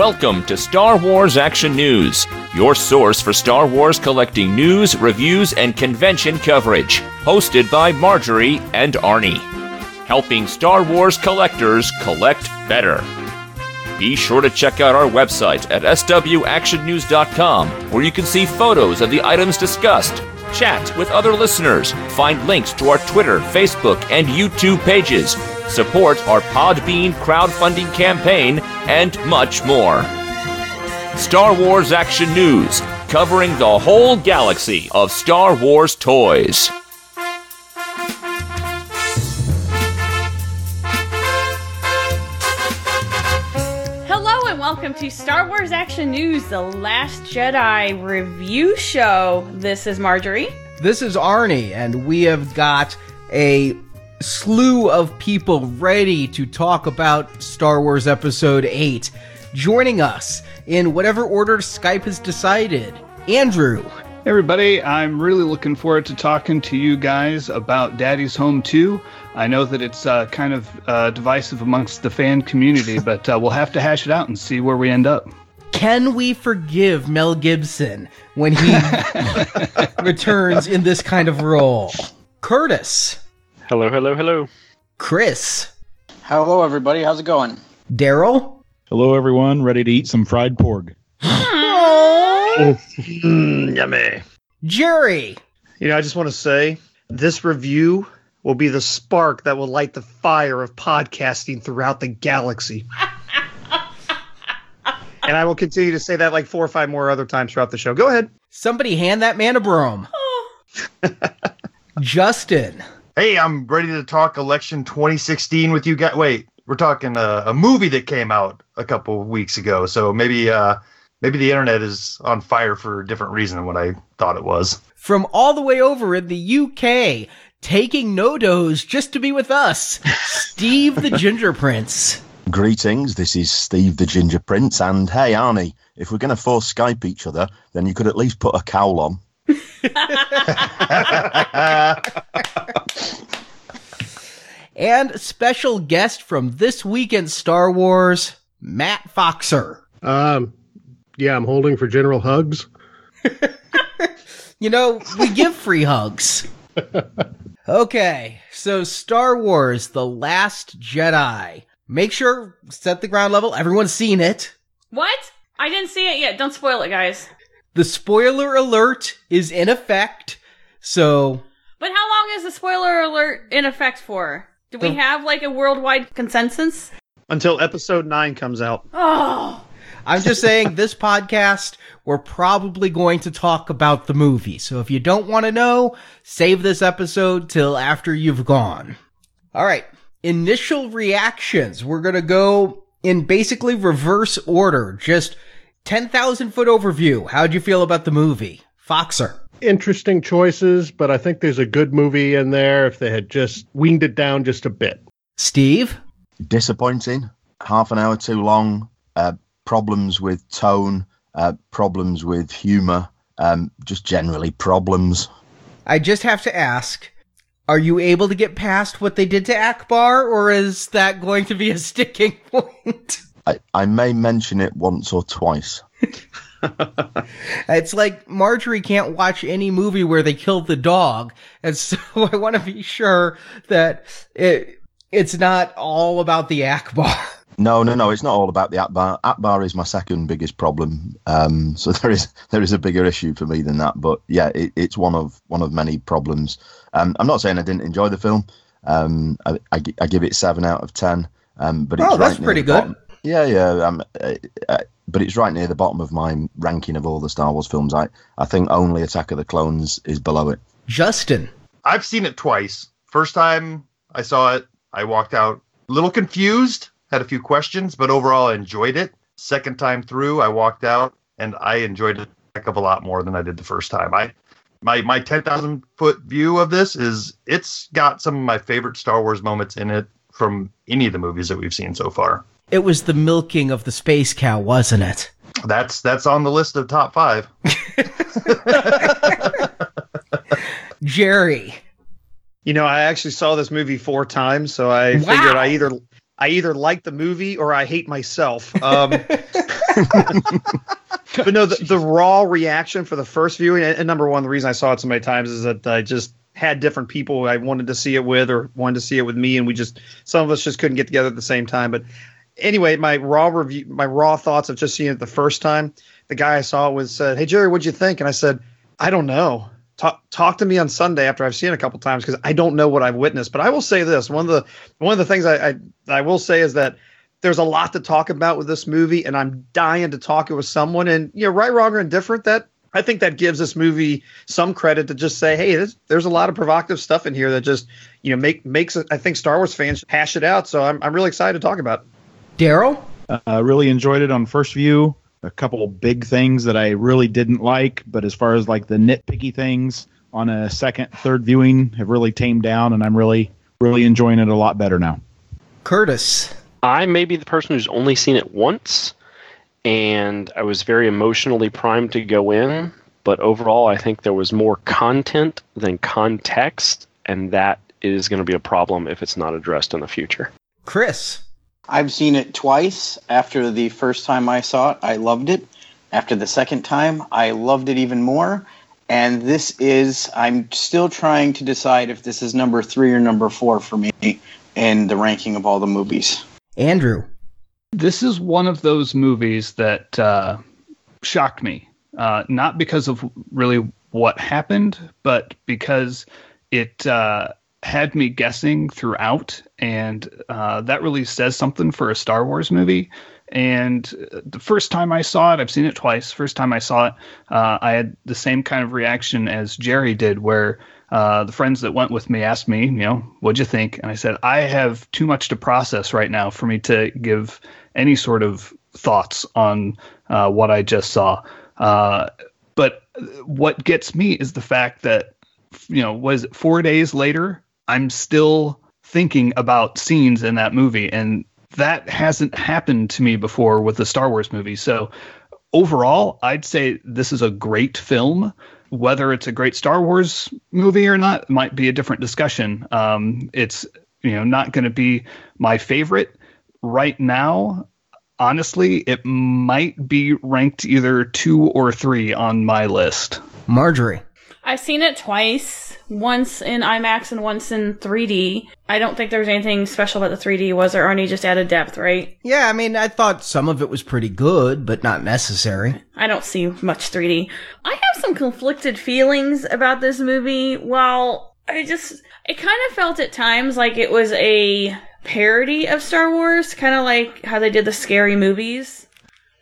Welcome to Star Wars Action News, your source for Star Wars collecting news, reviews, and convention coverage. Hosted by Marjorie and Arnie. Helping Star Wars collectors collect better. Be sure to check out our website at swactionnews.com, where you can see photos of the items discussed, chat with other listeners, find links to our Twitter, Facebook, and YouTube pages, support our Podbean crowdfunding campaign, and much more. Star Wars Action News, covering the whole galaxy of Star Wars toys. Welcome to Star Wars Action News, the Last Jedi review show. This is Marjorie. This is Arnie, and we have got a slew of people ready to talk about Star Wars Episode 8. Joining us in whatever order Skype has decided, Andrew. Hey everybody, I'm really looking forward to talking to you guys about Daddy's Home 2. I know that it's uh, kind of uh, divisive amongst the fan community, but uh, we'll have to hash it out and see where we end up. Can we forgive Mel Gibson when he returns in this kind of role? Curtis. Hello, hello, hello. Chris. Hello, everybody. How's it going? Daryl. Hello, everyone. Ready to eat some fried pork. Mm, yummy. Jerry. You know, I just want to say this review will be the spark that will light the fire of podcasting throughout the galaxy. and I will continue to say that like four or five more other times throughout the show. Go ahead. Somebody hand that man a broom. Justin. Hey, I'm ready to talk election 2016 with you guys. Wait, we're talking a, a movie that came out a couple of weeks ago, so maybe uh, maybe the internet is on fire for a different reason than what I thought it was. From all the way over in the UK, taking no dos just to be with us, Steve the Ginger Prince. Greetings, this is Steve the Ginger Prince, and hey Arnie, if we're going to force Skype each other, then you could at least put a cowl on. And special guest from this week in Star Wars, Matt Foxer. Um, yeah, I'm holding for General Hugs. You know, we give free hugs. Okay, so Star Wars The Last Jedi. Make sure, set the ground level, everyone's seen it. What? I didn't see it yet. Don't spoil it, guys. The spoiler alert is in effect, so But how long is the spoiler alert in effect for? Do we have like a worldwide consensus? Until episode nine comes out. Oh, I'm just saying this podcast, we're probably going to talk about the movie. So if you don't want to know, save this episode till after you've gone. All right. Initial reactions. We're going to go in basically reverse order. Just 10,000 foot overview. How'd you feel about the movie? Foxer. Interesting choices, but I think there's a good movie in there if they had just weaned it down just a bit. Steve. Disappointing, half an hour too long, uh, problems with tone, uh, problems with humour, um, just generally problems. I just have to ask. Are you able to get past what they did to Ackbar, or is that going to be a sticking point? I, I may mention it once or twice. It's like Marjorie can't watch any movie where they kill the dog, and so I want to be sure that it it's not all about the Ackbar. No, no, no. It's not all about the Ackbar. Ackbar is my second biggest problem. Um, so there is there is a bigger issue for me than that. But yeah, it, it's one of one of many problems. Um, I'm not saying I didn't enjoy the film. Um, I, I, I give it seven out of ten. Um, but it's Oh, that's right near pretty good. bottom- Yeah, yeah. Um, uh, uh, but it's right near the bottom of my ranking of all the Star Wars films. I I think only Attack of the Clones is below it. Justin. I've seen it twice. First time I saw it, I walked out a little confused, had a few questions, but overall I enjoyed it. Second time through, I walked out and I enjoyed it a heck of a lot more than I did the first time. I my my 10,000 foot view of this is it's got some of my favorite Star Wars moments in it from any of the movies that we've seen so far. It was the milking of the space cow, wasn't it? That's that's on the list of top 5. Jerry. You know, I actually saw this movie four times, so I Wow. figured I either I either like the movie or I hate myself. Um, but no, the, the raw reaction for the first viewing, and, and number one, the reason I saw it so many times is that I just had different people I wanted to see it with or wanted to see it with me, and we just some of us just couldn't get together at the same time. But anyway, my raw review, my raw thoughts of just seeing it the first time. The guy I saw it with said, "Hey Jerry, what'd you think?" And I said, "I don't know. Talk talk to me on Sunday after I've seen it a couple times because I don't know what I've witnessed." But I will say this: one of the one of the things I I, I will say is that there's a lot to talk about with this movie, and I'm dying to talk it with someone. And you know, right, wrong, or indifferent, that I think that gives this movie some credit to just say, hey, there's, there's a lot of provocative stuff in here that just you know make makes. I think Star Wars fans hash it out. So I'm I'm really excited to talk about. it. Daryl, uh, really enjoyed it on first view. A couple big things that I really didn't like, but as far as like the nitpicky things on a second, third viewing, have really tamed down, and I'm really, really enjoying it a lot better now. Curtis. I may be the person who's only seen it once, and I was very emotionally primed to go in. But overall, I think there was more content than context, and that is going to be a problem if it's not addressed in the future. Chris. I've seen it twice. After the first time I saw it, I loved it. After the second time, I loved it even more. And this is, I'm still trying to decide if this is number three or number four for me in the ranking of all the movies. Andrew. This is one of those movies that uh, shocked me. Uh, not because of really what happened, but because it uh, had me guessing throughout, and uh, that really says something for a Star Wars movie. And the first time I saw it, I've seen it twice. First time I saw it, uh, I had the same kind of reaction as Jerry did, where uh, the friends that went with me asked me, you know, what'd you think? And I said, I have too much to process right now for me to give any sort of thoughts on uh, what I just saw. Uh, but what gets me is the fact that, you know, was four days later, I'm still thinking about scenes in that movie. And that hasn't happened to me before with the Star Wars movie. So overall, I'd say this is a great film. Whether it's a great Star Wars movie or not might be a different discussion. Um, it's you know not going to be my favorite right now. Honestly, it might be ranked either two or three on my list. Marjorie. I've seen it twice, once in IMAX and once in 3D. I don't think there was anything special about the 3D, was there? Arnie just added depth, right? Yeah, I mean, I thought some of it was pretty good, but not necessary. I don't see much 3D. I have some conflicted feelings about this movie. While I just, it kind of felt at times like it was a parody of Star Wars, kind of like how they did the scary movies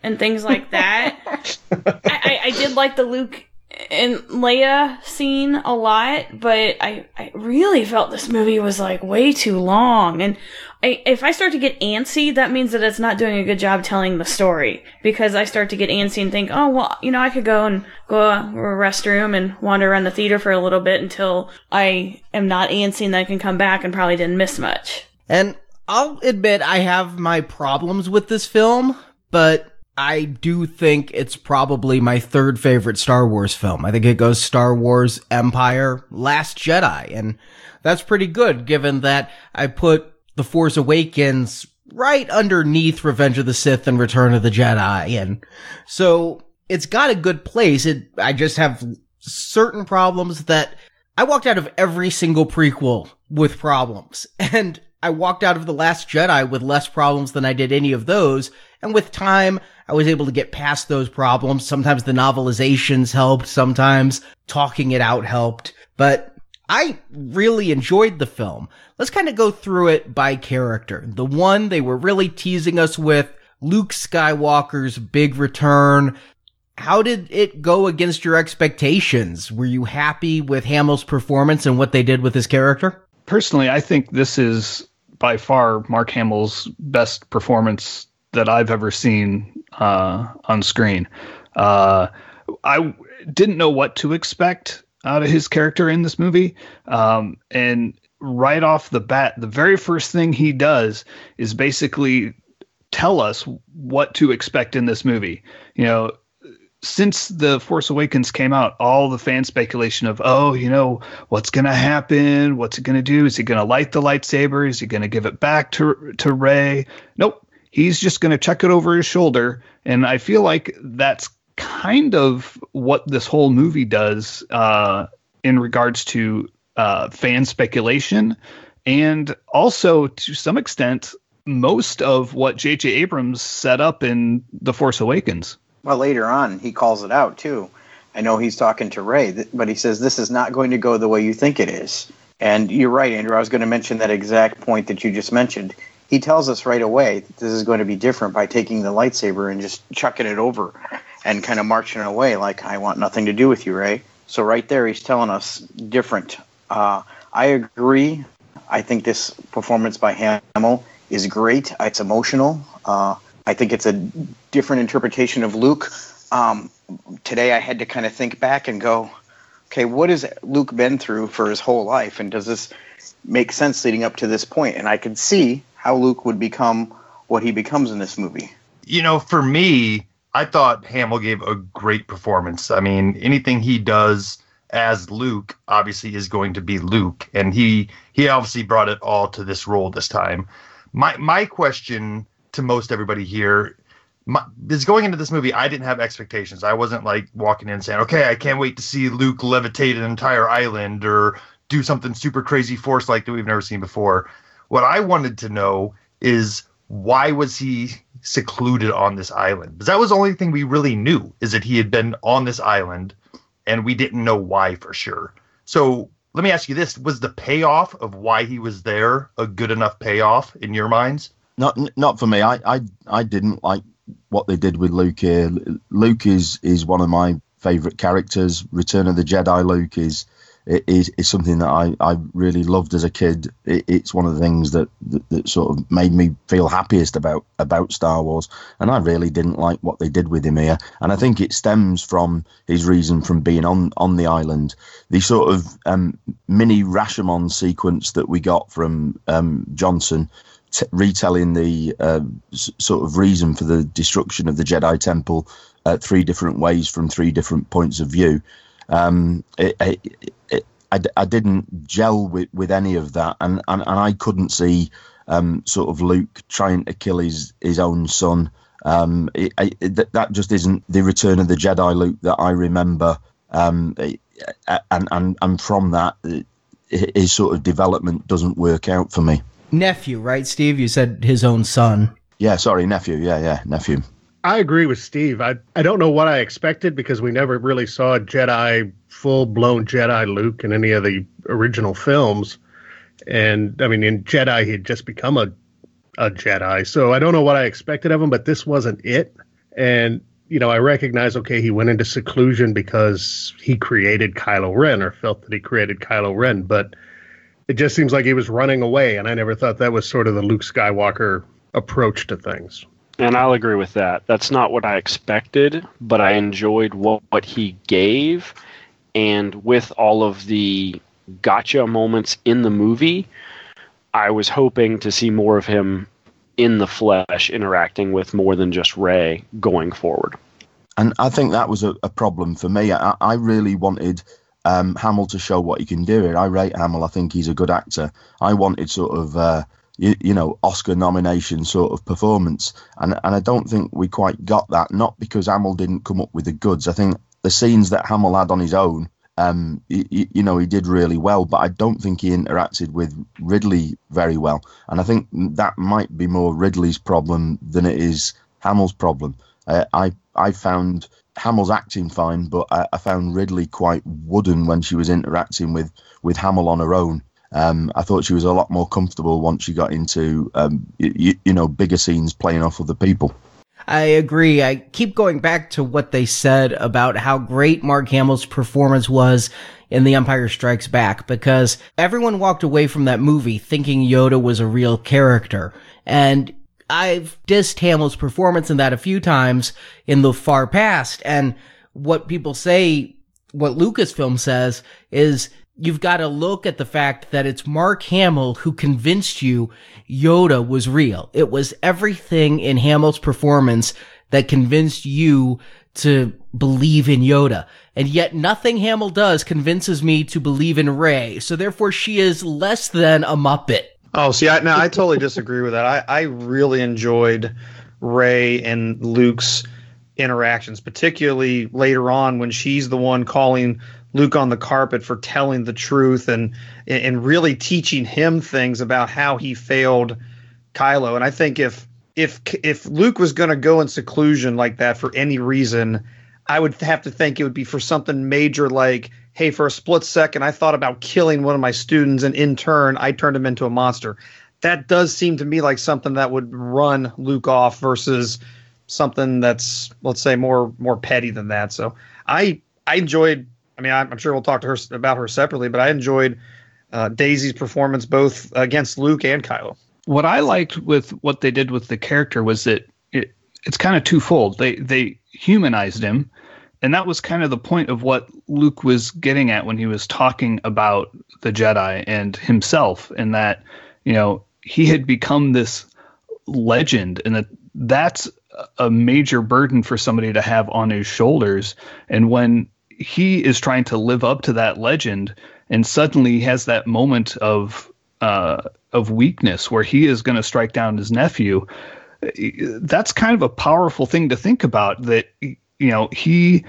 and things like that. I, I, I did like the Luke and Leia scene a lot, but I, I really felt this movie was like way too long. And I, if I start to get antsy, that means that it's not doing a good job telling the story because I start to get antsy and think, oh, well, you know, I could go and go to a restroom and wander around the theater for a little bit until I am not antsy and then I can come back and probably didn't miss much. And I'll admit I have my problems with this film, but I do think it's probably my third favorite Star Wars film. I think it goes Star Wars, Empire, Last Jedi, and that's pretty good given that I put The Force Awakens right underneath Revenge of the Sith and Return of the Jedi. And so it's got a good place. It, I just have certain problems that I walked out of every single prequel with problems. And I walked out of The Last Jedi with less problems than I did any of those. And with time, I was able to get past those problems. Sometimes the novelizations helped. Sometimes talking it out helped. But I really enjoyed the film. Let's kind of go through it by character. The one they were really teasing us with, Luke Skywalker's big return. How did it go against your expectations? Were you happy with Hamill's performance and what they did with his character? Personally, I think this is by far Mark Hamill's best performance that I've ever seen uh, on screen. Uh, I didn't know what to expect out of his character in this movie, um, and right off the bat, the very first thing he does is basically tell us what to expect in this movie. You know, since the Force Awakens came out, all the fan speculation of, oh, you know, what's going to happen? What's it going to do? Is he going to light the lightsaber? Is he going to give it back to to Rey? Nope. He's just going to check it over his shoulder, and I feel like that's kind of what this whole movie does uh, in regards to uh, fan speculation, and also to some extent, most of what J.J. Abrams set up in The Force Awakens. Well, later on, he calls it out too. I know he's talking to Rey, but he says this is not going to go the way you think it is. And you're right, Andrew. I was going to mention that exact point that you just mentioned. He tells us right away that this is going to be different by taking the lightsaber and just chucking it over and kind of marching away like, I want nothing to do with you, Rey. So, right there, he's telling us different. Uh, I agree. I think this performance by Hamill is great. It's emotional. Uh, I think it's a different interpretation of Luke. Um, today, I had to kind of think back and go, okay, what has Luke been through for his whole life, and does this make sense leading up to this point? And I could see how Luke would become what he becomes in this movie. You know, for me, I thought Hamill gave a great performance. I mean, anything he does as Luke obviously is going to be Luke, and he he obviously brought it all to this role this time. My my question to most everybody here my, is going into this movie. I didn't have expectations. I wasn't like walking in saying, "Okay, I can't wait to see Luke levitate an entire island or do something super crazy force like that we've never seen before." What I wanted to know is why was he secluded on this island? Because that was the only thing we really knew is that he had been on this island, and we didn't know why for sure. So let me ask you this: Was the payoff of why he was there a good enough payoff in your minds? Not not for me. I I, I didn't like what they did with Luke here. Luke is is one of my favorite characters. Return of the Jedi Luke is is, is something that I, I really loved as a kid. It, it's one of the things that, that, that sort of made me feel happiest about about Star Wars. And I really didn't like what they did with him here. And I think it stems from his reason from being on on the island. The sort of um, mini Rashomon sequence that we got from um, Johnson t- retelling the uh, s- sort of reason for the destruction of the Jedi Temple uh, three different ways from three different points of view. Um, it, it, I, I didn't gel with, with any of that, and, and, and I couldn't see um, sort of Luke trying to kill his, his own son. Um, it, it, that just isn't the Return of the Jedi Luke that I remember. Um, and, and and from that, his sort of development doesn't work out for me nephew, right, Steve? You said his own son. Yeah, sorry, nephew. Yeah, yeah, nephew. I agree with Steve. I I don't know what I expected because we never really saw Jedi full blown Jedi Luke in any of the original films. And I mean in Jedi he had just become a a Jedi. So I don't know what I expected of him, but this wasn't it. And you know, I recognize okay, he went into seclusion because he created Kylo Ren or felt that he created Kylo Ren, but it just seems like he was running away, and I never thought that was sort of the Luke Skywalker approach to things. And I'll agree with that. That's not what I expected, but I enjoyed what, what he gave. And with all of the gotcha moments in the movie, I was hoping to see more of him in the flesh interacting with more than just Rey going forward. And I think that was a, a problem for me. I, I really wanted um, Hamill to show what he can do here. I rate Hamill. I think he's a good actor. I wanted sort of, uh, you, you, know, Oscar nomination sort of performance, and and I don't think we quite got that. Not because Hamill didn't come up with the goods. I think the scenes that Hamill had on his own, um, you, you know, he did really well. But I don't think he interacted with Ridley very well, and I think that might be more Ridley's problem than it is Hamill's problem. Uh, I I found Hamill's acting fine, but I, I, found Ridley quite wooden when she was interacting with with Hamill on her own. Um, I thought she was a lot more comfortable once she got into um, you, you know bigger scenes playing off other people. I agree. I keep going back to what they said about how great Mark Hamill's performance was in The Empire Strikes Back because everyone walked away from that movie thinking Yoda was a real character. And I've dissed Hamill's performance in that a few times in the far past. And what people say, what Lucasfilm says is you've got to look at the fact that it's Mark Hamill who convinced you Yoda was real. It was everything in Hamill's performance that convinced you to believe in Yoda. And yet nothing Hamill does convinces me to believe in Rey. So therefore she is less than a Muppet. Oh, see, I, no, I totally disagree with that. I, I really enjoyed Rey and Luke's interactions, particularly later on when she's the one calling Luke on the carpet for telling the truth and and really teaching him things about how he failed Kylo. And I think if if if Luke was going to go in seclusion like that for any reason, I would have to think it would be for something major like, hey, for a split second, I thought about killing one of my students, and in turn, I turned him into a monster. That does seem to me like something that would run Luke off versus something that's let's say more more petty than that. So I I enjoyed. I mean, I'm sure we'll talk to her about her separately, but I enjoyed uh, Daisy's performance both against Luke and Kylo. What I liked with what they did with the character was that it it's kind of twofold. They they humanized him, and that was kind of the point of what Luke was getting at when he was talking about the Jedi and himself, and that you know he had become this legend, and that that's a major burden for somebody to have on his shoulders. And when he is trying to live up to that legend, and suddenly has that moment of uh, of weakness where he is going to strike down his nephew. That's kind of a powerful thing to think about. That you know he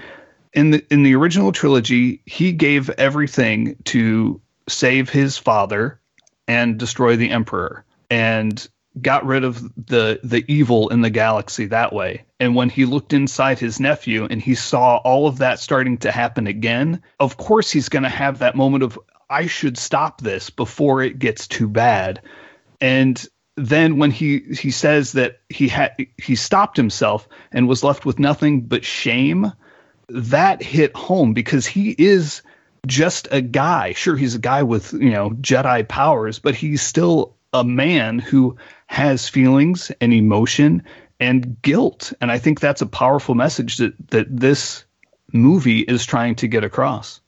in the in the original trilogy he gave everything to save his father and destroy the emperor and got rid of the the evil in the galaxy that way. And when he looked inside his nephew and he saw all of that starting to happen again, of course he's going to have that moment of I should stop this before it gets too bad. And then when he he says that he had he stopped himself and was left with nothing but shame, that hit home because he is just a guy. Sure, he's a guy with, you know, Jedi powers, but he's still a man who has feelings and emotion and guilt. And I think that's a powerful message that, that this movie is trying to get across.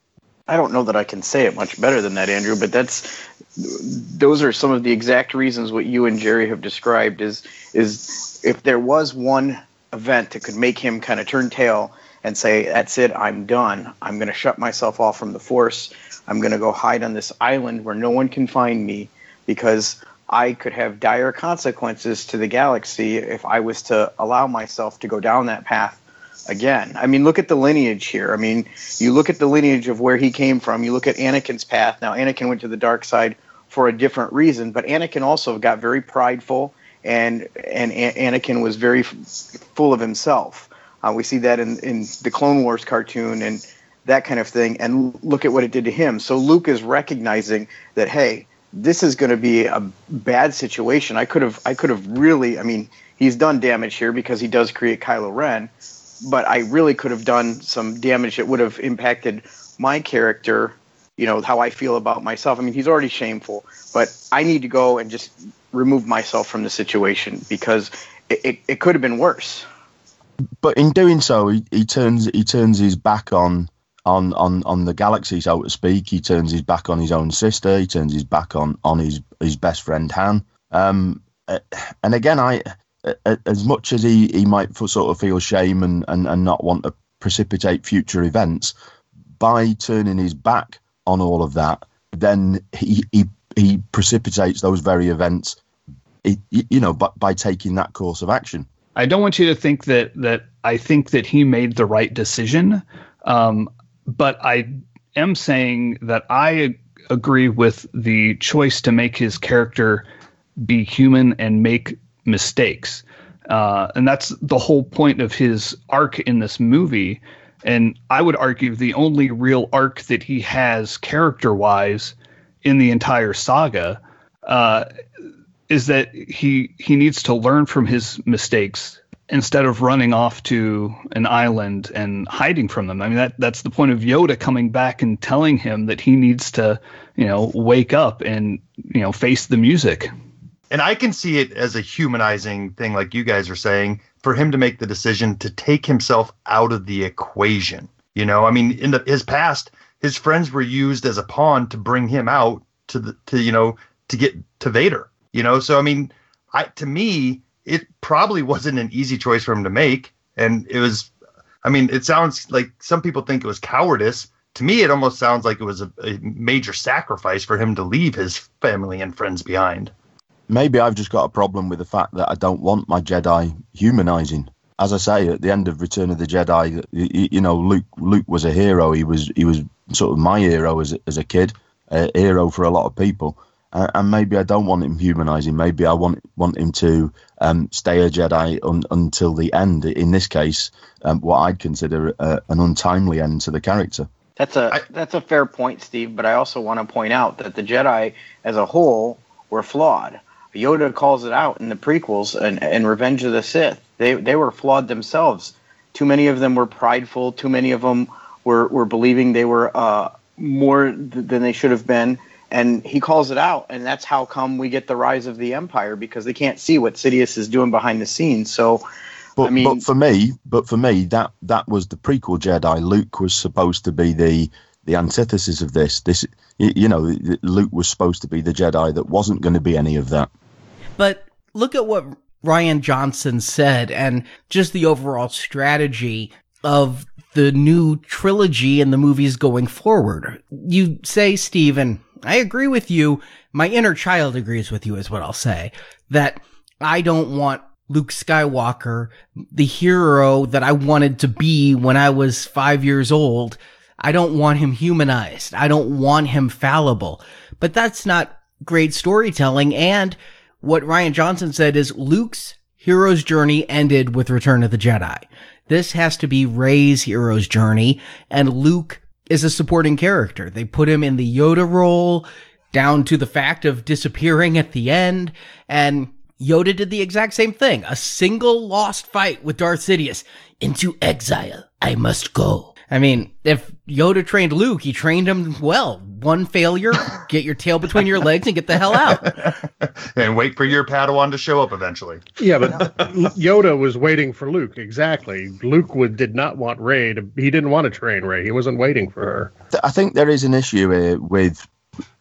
I don't know that I can say it much better than that, Andrew, but that's those are some of the exact reasons what you and Jerry have described is is if there was one event that could make him kind of turn tail and say, That's it, I'm done. I'm gonna shut myself off from the force. I'm gonna go hide on this island where no one can find me because I could have dire consequences to the galaxy if I was to allow myself to go down that path again. I mean, look at the lineage here. I mean, you look at the lineage of where he came from. You look at Anakin's path. Now, Anakin went to the dark side for a different reason, but Anakin also got very prideful, and and Anakin was very f- full of himself. Uh, we see that in in the Clone Wars cartoon and that kind of thing. And look at what it did to him. So Luke is recognizing that, hey, this is going to be a bad situation. I could have I could have really I mean he's done damage here because he does create Kylo Ren, but I really could have done some damage that would have impacted my character, you know, how I feel about myself. I mean, he's already shameful, but I need to go and just remove myself from the situation because it, it, it could have been worse. But in doing so, he, he turns he turns his back on on on on the galaxy, so to speak. He turns his back on his own sister. He turns his back on on his his best friend Han. Um, uh, and again, I uh, as much as he he might sort of feel shame and, and and not want to precipitate future events by turning his back on all of that, then he he he precipitates those very events. you know, by, by taking that course of action. I don't want you to think that that I think that he made the right decision. Um, but I am saying that I agree with the choice to make his character be human and make mistakes. Uh, and that's the whole point of his arc in this movie. And I would argue the only real arc that he has character wise in the entire saga uh, is that he he needs to learn from his mistakes instead of running off to an island and hiding from them. I mean, that that's the point of Yoda coming back and telling him that he needs to, you know, wake up and you know face the music. And I can see it as a humanizing thing, like you guys are saying, for him to make the decision to take himself out of the equation. You know, I mean, in the, his past, his friends were used as a pawn to bring him out to the to you know to get to Vader. You know, so I mean, I to me, it probably wasn't an easy choice for him to make and it was. I mean, it sounds like some people think it was cowardice. To me, it almost sounds like it was a, a major sacrifice for him to leave his family and friends behind. Maybe I've just got a problem with the fact that I don't want my Jedi humanizing. As I say, at the end of Return of the Jedi, you, know, Luke Luke was a hero. He was he was sort of my hero as a, as a kid, a hero for a lot of people. Uh, and maybe I don't want him humanizing. Maybe I want want him to um, stay a Jedi un, until the end. In this case, um, what I'd consider a, an untimely end to the character. That's a that's a fair point, Steve. But I also want to point out that the Jedi as a whole were flawed. Yoda calls it out in the prequels and, and Revenge of the Sith. They they were flawed themselves. Too many of them were prideful. Too many of them were were believing they were uh, more th- than they should have been. And he calls it out, and that's how come we get the rise of the Empire because they can't see what Sidious is doing behind the scenes. So, But, I mean, but for me, but for me, that that was the prequel Jedi. Luke was supposed to be the the antithesis of this. This, you, you know, Luke was supposed to be the Jedi that wasn't going to be any of that. But look at what Rian Johnson said and just the overall strategy of the new trilogy and the movies going forward. You say, Stephen, I agree with you. My inner child agrees with you, is what I'll say. That I don't want Luke Skywalker, the hero that I wanted to be when I was five years old. I don't want him humanized. I don't want him fallible. But that's not great storytelling. And what Rian Johnson said is Luke's hero's journey ended with Return of the Jedi. This has to be Rey's hero's journey, and Luke is a supporting character. They put him in the Yoda role, down to the fact of disappearing at the end, and Yoda did the exact same thing. A single lost fight with Darth Sidious. Into exile, I must go. I mean, if Yoda trained Luke, he trained him well. One failure, get your tail between your legs and get the hell out. and wait for your Padawan to show up eventually. Yeah, but Yoda was waiting for Luke. Exactly. Luke would, did not want Rey to. He didn't want to train Rey. He wasn't waiting for her. I think there is an issue here with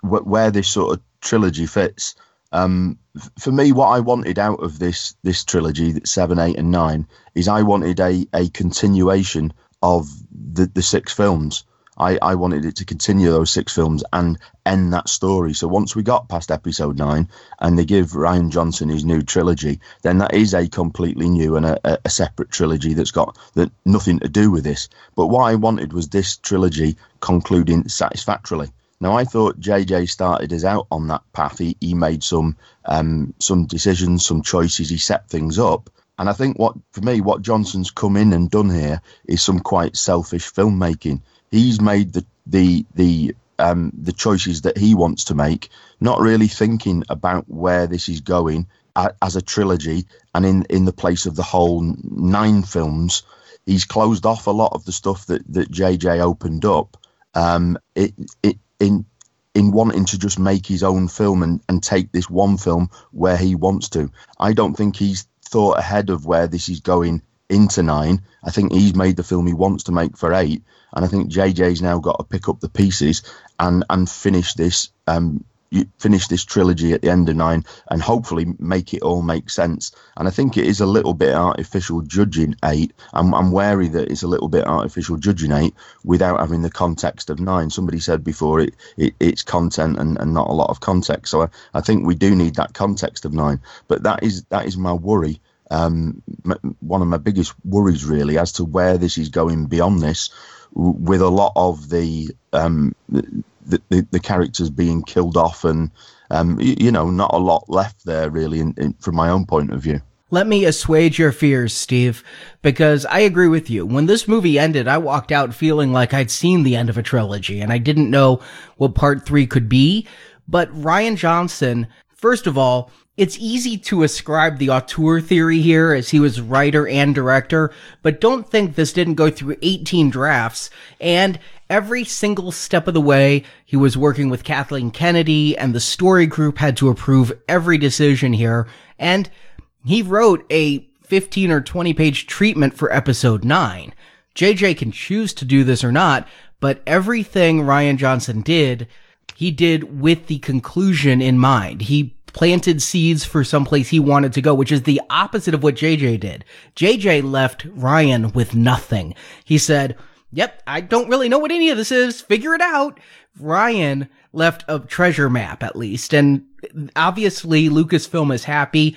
where this sort of trilogy fits. Um, for me, what I wanted out of this this trilogy, seven, eight, and nine, is I wanted a a continuation of the the six films. I, I wanted it to continue those six films and end that story. So once we got past episode nine and they give Rian Johnson his new trilogy, then that is a completely new and a, a separate trilogy that's got that nothing to do with this. But what I wanted was this trilogy concluding satisfactorily. Now I thought JJ started us out on that path. He, he made some um, some decisions, some choices. He set things up, and I think what for me, what Johnson's come in and done here is some quite selfish filmmaking. He's made the the the um, the choices that he wants to make, not really thinking about where this is going as a trilogy, and in in the place of the whole nine films, he's closed off a lot of the stuff that that JJ opened up. Um, it it in in wanting to just make his own film and, and take this one film where he wants to. I don't think he's thought ahead of where this is going into nine. I think he's made the film he wants to make for eight, and I think JJ's now got to pick up the pieces and and finish this um finish this trilogy at the end of nine and hopefully make it all make sense. And I think it is a little bit artificial judging eight. I'm, I'm wary that it's a little bit artificial judging eight without having the context of nine. Somebody said before it, it it's content and, and not a lot of context. So I, I think we do need that context of nine. But that is that is my worry. Um, one of my biggest worries really as to where this is going beyond this, with a lot of the um, the, the, the characters being killed off and um, you, you know not a lot left there really in, in, from my own point of view Let me assuage your fears, Steve, because I agree with you. When this movie ended, I walked out feeling like I'd seen the end of a trilogy and I didn't know what part three could be. But Rian Johnson, first of all, it's easy to ascribe the auteur theory here as he was writer and director, but don't think this didn't go through 18 drafts and every single step of the way he was working with Kathleen Kennedy and the story group had to approve every decision here and he wrote a 15 or 20 page treatment for episode 9. JJ can choose to do this or not, but everything Rian Johnson did, he did with the conclusion in mind. He planted seeds for someplace he wanted to go, which is the opposite of what JJ did. JJ left Rian with nothing. He said, Yep, I don't really know what any of this is. Figure it out. Rian left a treasure map at least. And obviously Lucasfilm is happy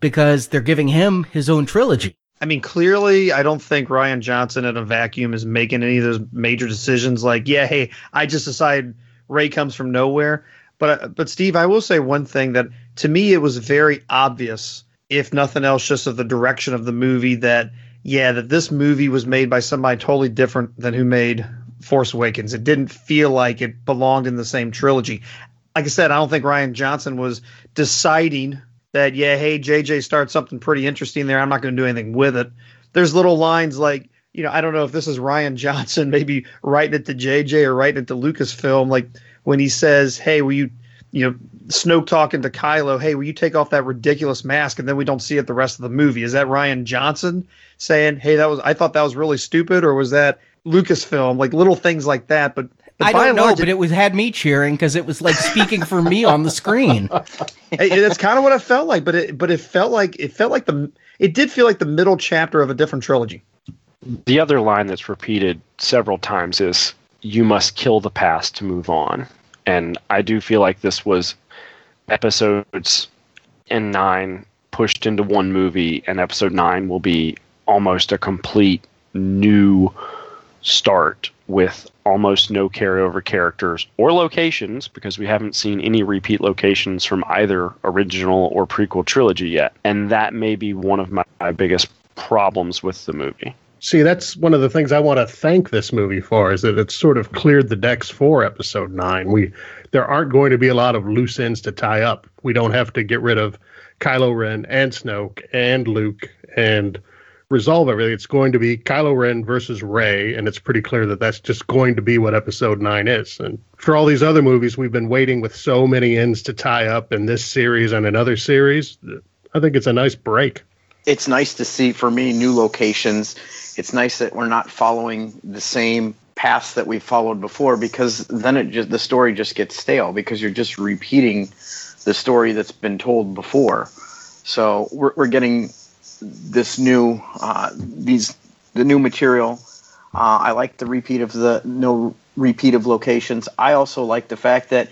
because they're giving him his own trilogy. I mean, clearly, I don't think Rian Johnson in a vacuum is making any of those major decisions. Like, yeah, hey, I just decided Rey comes from nowhere. But uh, but Steve, I will say one thing that to me it was very obvious, if nothing else, just of the direction of the movie that yeah, that this movie was made by somebody totally different than who made Force Awakens. It didn't feel like it belonged in the same trilogy. Like I said, I don't think Rian Johnson was deciding that yeah, hey, JJ started something pretty interesting there. I'm not going to do anything with it. There's little lines like, you know, I don't know if this is Rian Johnson maybe writing it to JJ or writing it to Lucasfilm, like when he says, "Hey, will you, you know, Snoke talking to Kylo, hey, will you take off that ridiculous mask?" And then we don't see it the rest of the movie. Is that Rian Johnson saying, "Hey, that was I thought that was really stupid," or was that Lucasfilm? Like little things like that, but. but I don't know, large, but it was had me cheering because it was like speaking for me on the screen. it, that's kind of what it felt like. But it but it felt like it felt like the it did feel like the middle chapter of a different trilogy. The other line that's repeated several times is you must kill the past to move on. And I do feel like this was episodes and nine pushed into one movie, and episode nine will be almost a complete new start with almost no carryover characters or locations because we haven't seen any repeat locations from either original or prequel trilogy yet. And that may be one of my, biggest problems with the movie. See, that's one of the things I want to thank this movie for is that it's sort of cleared the decks for episode 9. We there aren't going to be a lot of loose ends to tie up. We don't have to get rid of Kylo Ren and Snoke and Luke and resolve everything. It's going to be Kylo Ren versus Rey, and it's pretty clear that that's just going to be what Episode Nine is. And for all these other movies, we've been waiting with so many ends to tie up in this series and another series. I think it's a nice break. It's nice to see for me new locations. It's nice that we're not following the same paths that we've followed before because then it just the story just gets stale because you're just repeating the story that's been told before. So we're, we're getting this new uh, these the new material. Uh, I like the repeat of the no repeat of locations. I also like the fact that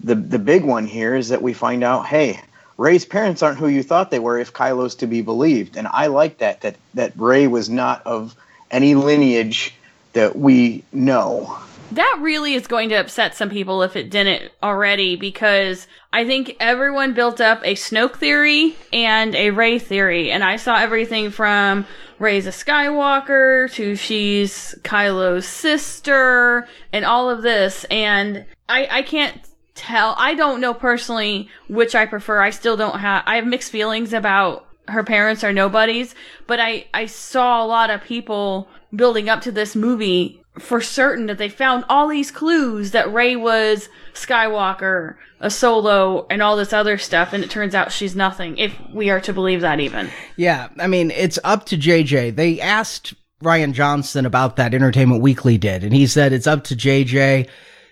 the the big one here is that we find out, hey, Rey's parents aren't who you thought they were if Kylo's to be believed, and I like that that that Rey was not of any lineage that we know. That really is going to upset some people if it didn't already, because I think everyone built up a Snoke theory and a Rey theory, and I saw everything from Rey's a Skywalker to she's Kylo's sister and all of this, and I, I can't tell. I don't know personally which I prefer. I still don't have, I have mixed feelings about her parents are nobodies, but I, I saw a lot of people building up to this movie for certain that they found all these clues that Rey was Skywalker, a solo, and all this other stuff, and it turns out she's nothing, if we are to believe that even. Yeah, I mean, it's up to JJ. They asked Rian Johnson about that Entertainment Weekly did, and he said it's up to JJ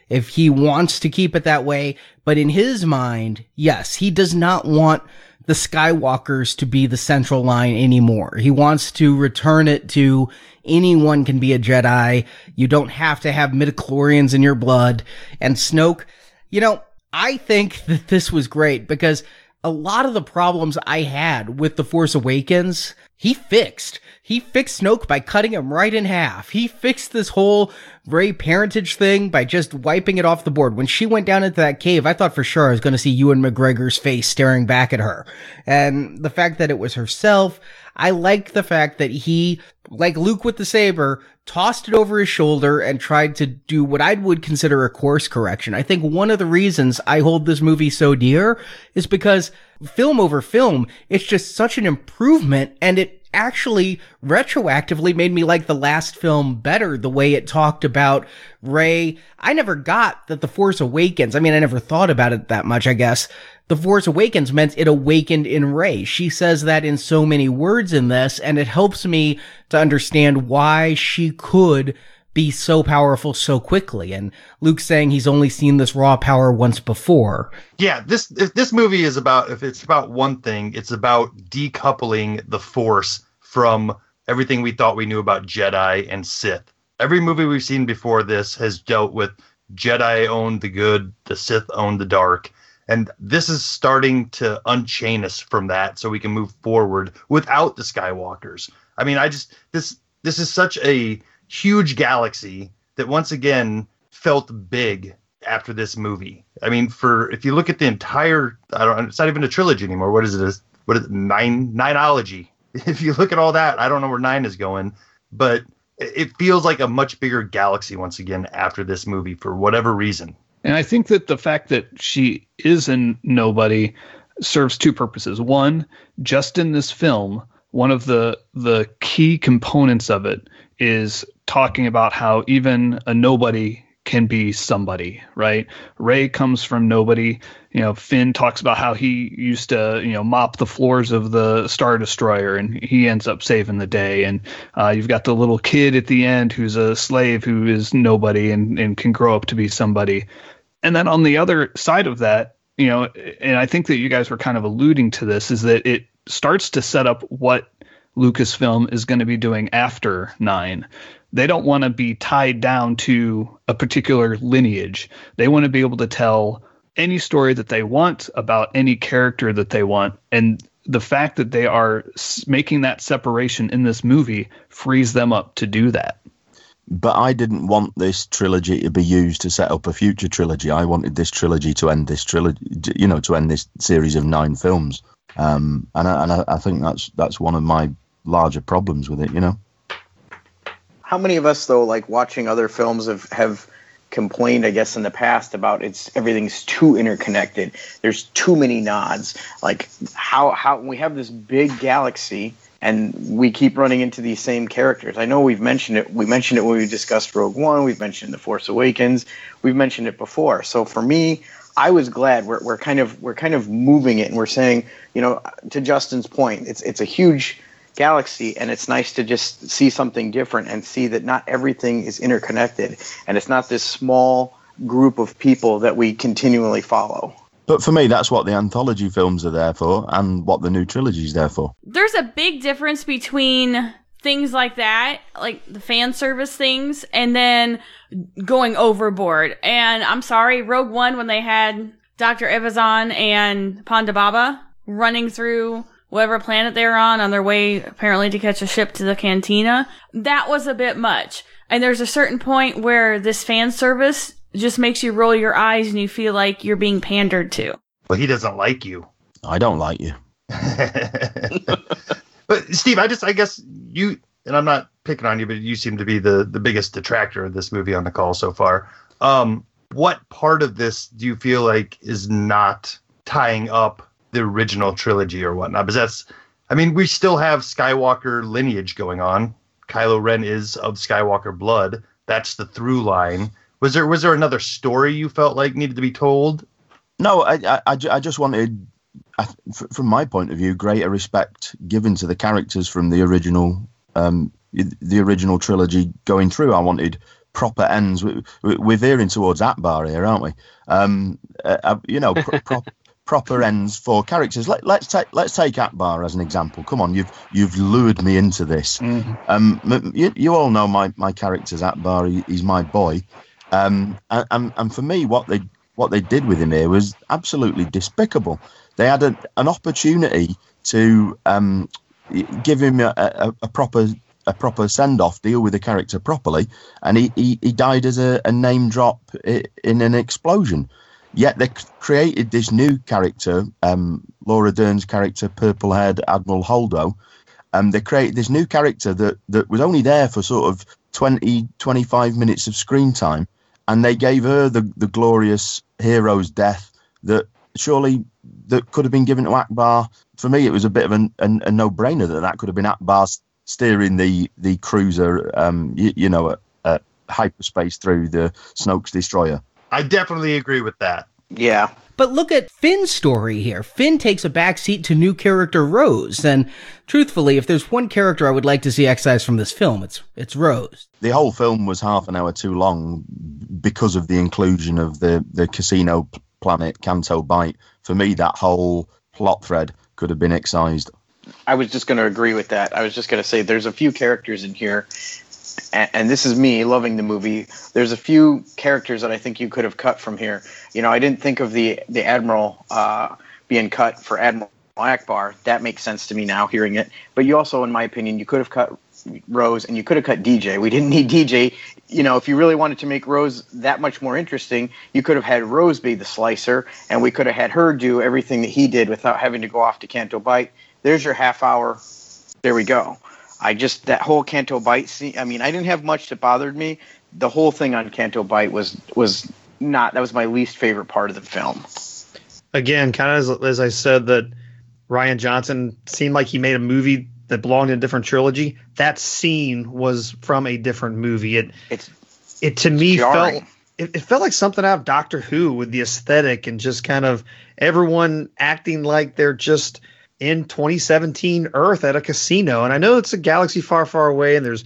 if he wants to keep it that way. But in his mind, yes, he does not want the Skywalkers to be the central line anymore. He wants to return it to anyone can be a Jedi. You don't have to have midichlorians in your blood. And Snoke, you know, I think that this was great because a lot of the problems I had with The Force Awakens, he fixed. He fixed Snoke by cutting him right in half. He fixed this whole Rey parentage thing by just wiping it off the board. When she went down into that cave, I thought for sure I was going to see Ewan McGregor's face staring back at her. And the fact that it was herself, I liked the fact that he, like Luke with the saber, tossed it over his shoulder and tried to do what I would consider a course correction. I think one of the reasons I hold this movie so dear is because film over film, it's just such an improvement and it actually retroactively made me like the last film better the way it talked about Rey. I never got that The Force Awakens. I mean, I never thought about it that much, I guess. The Force Awakens meant it awakened in Rey. She says that in so many words in this, and it helps me to understand why she could be so powerful so quickly. And Luke saying he's only seen this raw power once before. Yeah, this this movie is about if it's about one thing, it's about decoupling the Force from everything we thought we knew about Jedi and Sith. Every movie we've seen before this has dealt with Jedi owned the good, the Sith owned the dark. And this is starting to unchain us from that so we can move forward without the Skywalkers. I mean, I just this this is such a huge galaxy that once again felt big after this movie. I mean, for if you look at the entire, I don't, it's not even a trilogy anymore. What is it? What is it? Nine nineology. If you look at all that, I don't know where nine is going, but it feels like a much bigger galaxy once again after this movie for whatever reason. And I think that the fact that she is in nobody serves two purposes. One, just in this film, one of the the key components of it is talking about how even a nobody can be somebody, right? Rey comes from nobody. You know, Finn talks about how he used to, you know, mop the floors of the Star Destroyer, and he ends up saving the day. And uh, you've got the little kid at the end who's a slave who is nobody and, and can grow up to be somebody. And then on the other side of that, you know, and I think that you guys were kind of alluding to this, is that it starts to set up what Lucasfilm is going to be doing after nine. They don't want to be tied down to a particular lineage. They want to be able to tell any story that they want about any character that they want. And the fact that they are making that separation in this movie frees them up to do that. But I didn't want this trilogy to be used to set up a future trilogy. I wanted this trilogy to end this trilogy, you know, to end this series of nine films. Um, and I, and I, I think that's that's one of my larger problems with it, you know. How many of us though, like watching other films, have have complained, I guess, in the past about it's everything's too interconnected. There's too many nods. Like how how we have this big galaxy and we keep running into these same characters. I know we've mentioned it. We mentioned it when we discussed Rogue One. We've mentioned The Force Awakens. We've mentioned it before. So for me, I was glad we're, we're kind of we're kind of moving it and we're saying, you know, to Justin's point, it's it's a huge galaxy and it's nice to just see something different and see that not everything is interconnected and it's not this small group of people that we continually follow. But for me, that's what the anthology films are there for and what the new trilogy is there for. There's a big difference between things like that, like the fan service things, and then going overboard. And I'm sorry, Rogue One, when they had Dr. Evazan and Ponda Baba running through whatever planet they were on on their way apparently to catch a ship to the cantina, that was a bit much. And there's a certain point where this fan service just makes you roll your eyes and you feel like you're being pandered to. But he doesn't like you. I don't like you. but Steve, I just I guess you and I'm not picking on you, but you seem to be the the biggest detractor of this movie on the call so far. Um, what part of this do you feel like is not tying up the original trilogy or whatnot? Because that's, I mean, we still have Skywalker lineage going on. Kylo Ren is of Skywalker blood. That's the through line. Was there was there another story you felt like needed to be told? No, I I, I just wanted, I, from my point of view, greater respect given to the characters from the original um, the original trilogy going through. I wanted proper ends. We're veering towards Ackbar here, aren't we? Um, uh, uh you know, pro- proper ends for characters. Let, us take let's take Ackbar as an example. Come on, you've you've lured me into this. Mm-hmm. Um, you, you all know my my character's Ackbar. He, he's my boy. Um, and, and for me, what they what they did with him here was absolutely despicable. They had a, an opportunity to um, give him a, a, a proper a proper send off, deal with the character properly, and he, he, he died as a, a name drop in an explosion. Yet they created this new character, um, Laura Dern's character, purple haired Admiral Holdo. and they created this new character that, that was only there for sort of 20, 25 minutes of screen time. And they gave her the, the glorious hero's death that surely that could have been given to Ackbar. For me, it was a bit of a, a, a no brainer that that could have been Ackbar steering the the cruiser, um, you, you know, at, at hyperspace through the Snoke's destroyer. I definitely agree with that. Yeah. But look at Finn's story here. Finn takes a backseat to new character Rose, and truthfully, if there's one character I would like to see excised from this film, it's it's Rose. The whole film was half an hour too long because of the inclusion of the the casino planet Canto Bight. For me, that whole plot thread could have been excised. I was just going to agree with that. I was just going to say there's a few characters in here, and, this is me loving the movie. There's a few characters that I think you could have cut from here. You know, I didn't think of the the admiral uh, being cut for Admiral Ackbar. That makes sense to me now hearing it. But you also, in my opinion, you could have cut Rose and you could have cut DJ. We didn't need DJ. You know, if you really wanted to make Rose that much more interesting, you could have had Rose be the slicer, and we could have had her do everything that he did without having to go off to Canto Bight. There's your half hour. There we go. I just that whole Canto Bight scene. I mean, I didn't have much that bothered me. The whole thing on Canto Bight was was not. That was my least favorite part of the film. Again, kind of as, as I said that Rian Johnson seemed like he made a movie that belonged in a different trilogy. That scene was from a different movie. It It's it to me jarring. felt it, it felt like something out of Doctor Who with the aesthetic and just kind of everyone acting like they're just in 2017 Earth at a casino. And I know it's a galaxy far, far away, and there's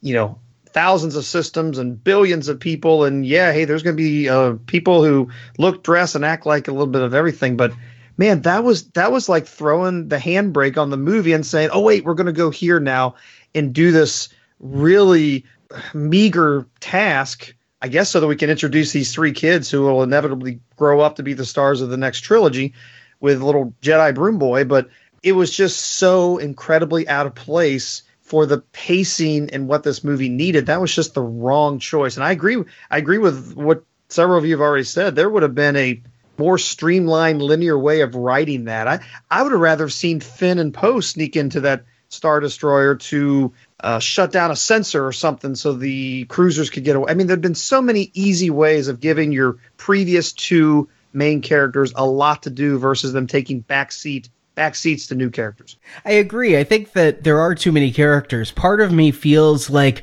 you know thousands of systems and billions of people, and yeah, hey, there's going to be uh, people who look, dress, and act like a little bit of everything, but. Man, that was that was like throwing the handbrake on the movie and saying, "Oh wait, we're going to go here now and do this really meager task, I guess, so that we can introduce these three kids who will inevitably grow up to be the stars of the next trilogy with little Jedi Broom Boy. But it was just so incredibly out of place for the pacing and what this movie needed. That was just the wrong choice. And I agree. I agree with what several of you have already said. There would have been a more streamlined, linear way of writing that. I I would have rather seen Finn and Poe sneak into that Star Destroyer to uh, shut down a sensor or something so the cruisers could get away. I mean, there'd been so many easy ways of giving your previous two main characters a lot to do versus them taking backseat back seats to new characters. I agree. I think that there are too many characters. Part of me feels like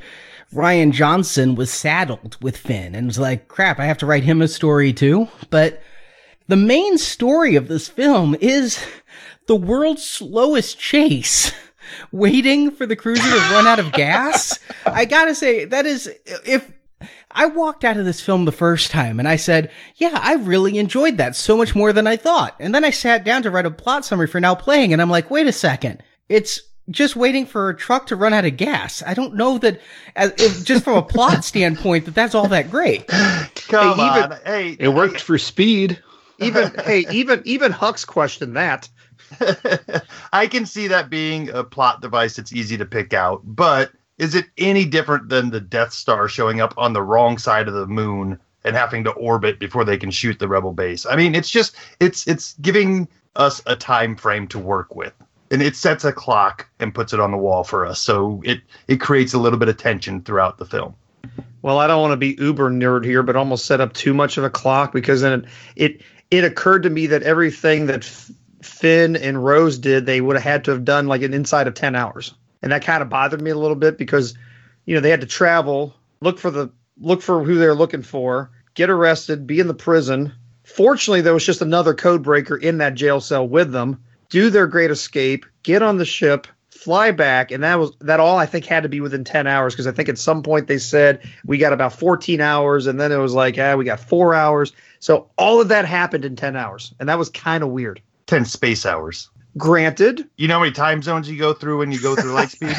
Rian Johnson was saddled with Finn and was like, crap, I have to write him a story too. But the main story of this film is the world's slowest chase. Waiting for the cruiser to run out of gas. I gotta say, that is, if I walked out of this film the first time and I said, yeah, I really enjoyed that so much more than I thought. And then I sat down to write a plot summary for now playing and I'm like, wait a second. It's just waiting for a truck to run out of gas. I don't know that, as, if, just from a plot standpoint, that that's all that great. Come Hey, even- on. Hey, It worked for speed. Even hey, even even Huck's questioned that. I can see that being a plot device that's easy to pick out, but is it any different than the Death Star showing up on the wrong side of the moon and having to orbit before they can shoot the rebel base? I mean, it's just it's it's giving us a time frame to work with. And it sets a clock and puts it on the wall for us. So it it creates a little bit of tension throughout the film. Well, I don't want to be uber nerd here, but almost set up too much of a clock because then it it, it occurred to me that everything that Finn and Rose did, they would have had to have done like an inside of ten hours, and that kind of bothered me a little bit because you know they had to travel, look for the look for who they're looking for, get arrested, be in the prison. Fortunately, there was just another code breaker in that jail cell with them. Do their great escape, get on the ship, fly back, and that was that all I think had to be within ten hours because I think at some point they said we got about fourteen hours, and then it was like ah we got four hours. So all of that happened in ten hours, and that was kind of weird. 10 space hours. Granted, You know how many time zones you go through when you go through light speed?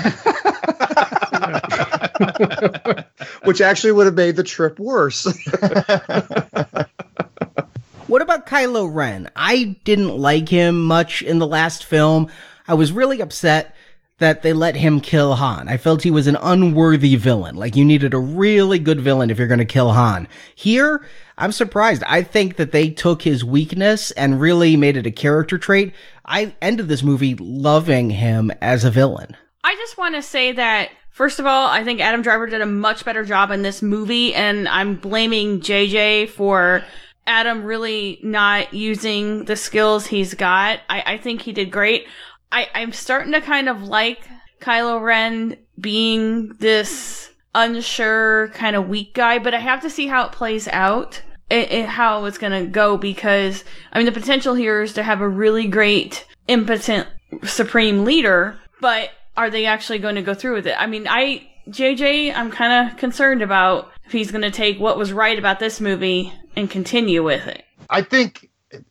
which actually would have made the trip worse. What about Kylo Ren? I didn't like him much in the last film. I was really upset that they let him kill Han. I felt he was an unworthy villain. Like you needed a really good villain if you're going to kill Han. Here, I'm surprised. I think that they took his weakness and really made it a character trait. I ended this movie loving him as a villain. I just want to say that first of all, I think Adam Driver did a much better job in this movie, and I'm blaming JJ for Adam really not using the skills he's got. I, I think he did great. I, I'm starting to kind of like Kylo Ren being this unsure kind of weak guy, but I have to see how it plays out. it, how it's going to go because I mean the potential here is to have a really great impotent supreme leader, but are they actually going to go through with it? I mean, I JJ, I'm kind of concerned about if he's going to take what was right about this movie and continue with it. I think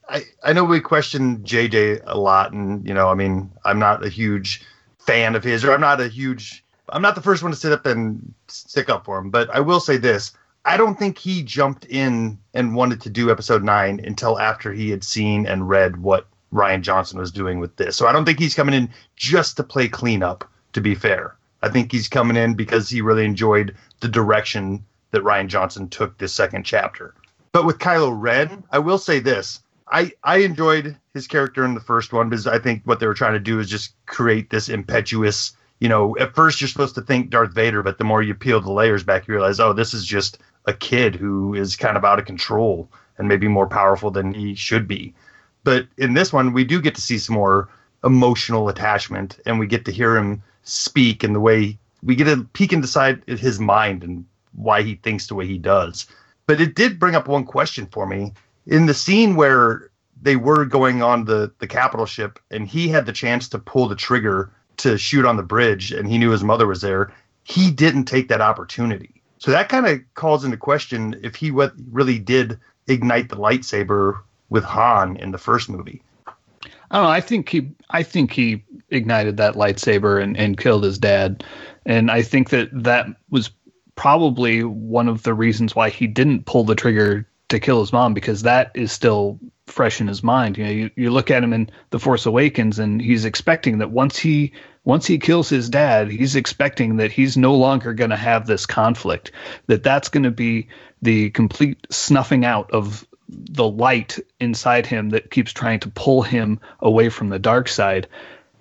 I I know we question JJ a lot, and you know, I mean, I'm not a huge fan of his, or I'm not a huge I'm not the first one to sit up and stick up for him, but I will say this. I don't think he jumped in and wanted to do episode nine until after he had seen and read what Rian Johnson was doing with this. So I don't think he's coming in just to play cleanup, to be fair. I think he's coming in because he really enjoyed the direction that Rian Johnson took this second chapter. But with Kylo Ren, I will say this. I, I enjoyed his character in the first one because I think what they were trying to do is just create this impetuous you know, at first you're supposed to think Darth Vader, but the more you peel the layers back, you realize, oh, this is just a kid who is kind of out of control and maybe more powerful than he should be. But in this one, we do get to see some more emotional attachment, and we get to hear him speak and the way we get a peek inside his mind and why he thinks the way he does. But it did bring up one question for me in the scene where they were going on the the capital ship, and he had the chance to pull the trigger to shoot on the bridge and he knew his mother was there, he didn't take that opportunity. So that kind of calls into question if he really did ignite the lightsaber with Han in the first movie. I don't know. I think he, I think he ignited that lightsaber and, and killed his dad, and I think that that was probably one of the reasons why he didn't pull the trigger to kill his mom because that is still fresh in his mind. You know, you, you look at him in The Force Awakens and he's expecting that once he once he kills his dad, he's expecting that he's no longer going to have this conflict, that that's going to be the complete snuffing out of the light inside him that keeps trying to pull him away from the dark side.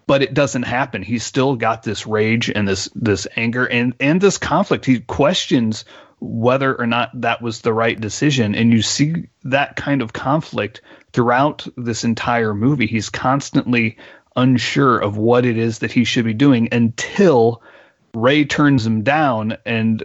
But it doesn't happen. He's still got this rage and this this anger and and this conflict. He questions whether or not that was the right decision. And you see that kind of conflict throughout this entire movie. He's constantly unsure of what it is that he should be doing until Rey turns him down and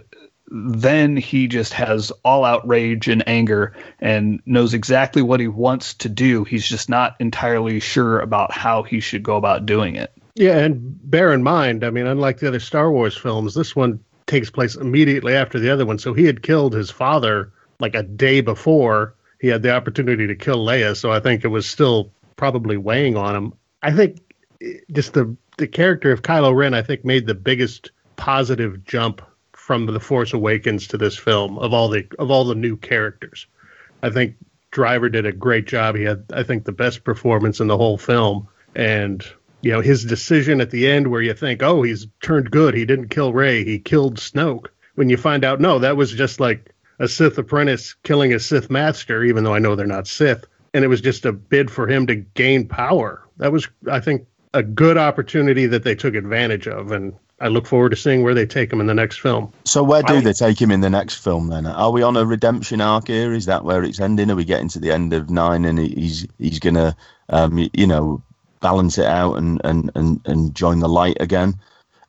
then he just has all out rage and anger and knows exactly what he wants to do. He's just not entirely sure about how he should go about doing it. Yeah, and bear in mind, I mean, unlike the other Star Wars films, this one takes place immediately after the other one. So he had killed his father like a day before he had the opportunity to kill Leia. So I think it was still probably weighing on him. I think eh, just the the character of Kylo Ren, I think, made the biggest positive jump from the Force Awakens to this film of all the of all the new characters. I think Driver did a great job. He had, I think, the best performance in the whole film, and you know his decision at the end where you think oh he's turned good he didn't kill Rey he killed snoke when you find out no that was just like a sith apprentice killing a sith master even though i know they're not sith and it was just a bid for him to gain power that was i think a good opportunity that they took advantage of and I look forward to seeing where they take him in the next film. So where do I, they take him in the next film then? Are we on a redemption arc here? Is that where it's ending? Are we getting to the end of nine and he's he's gonna um, you know balance it out and and and, and join the light again.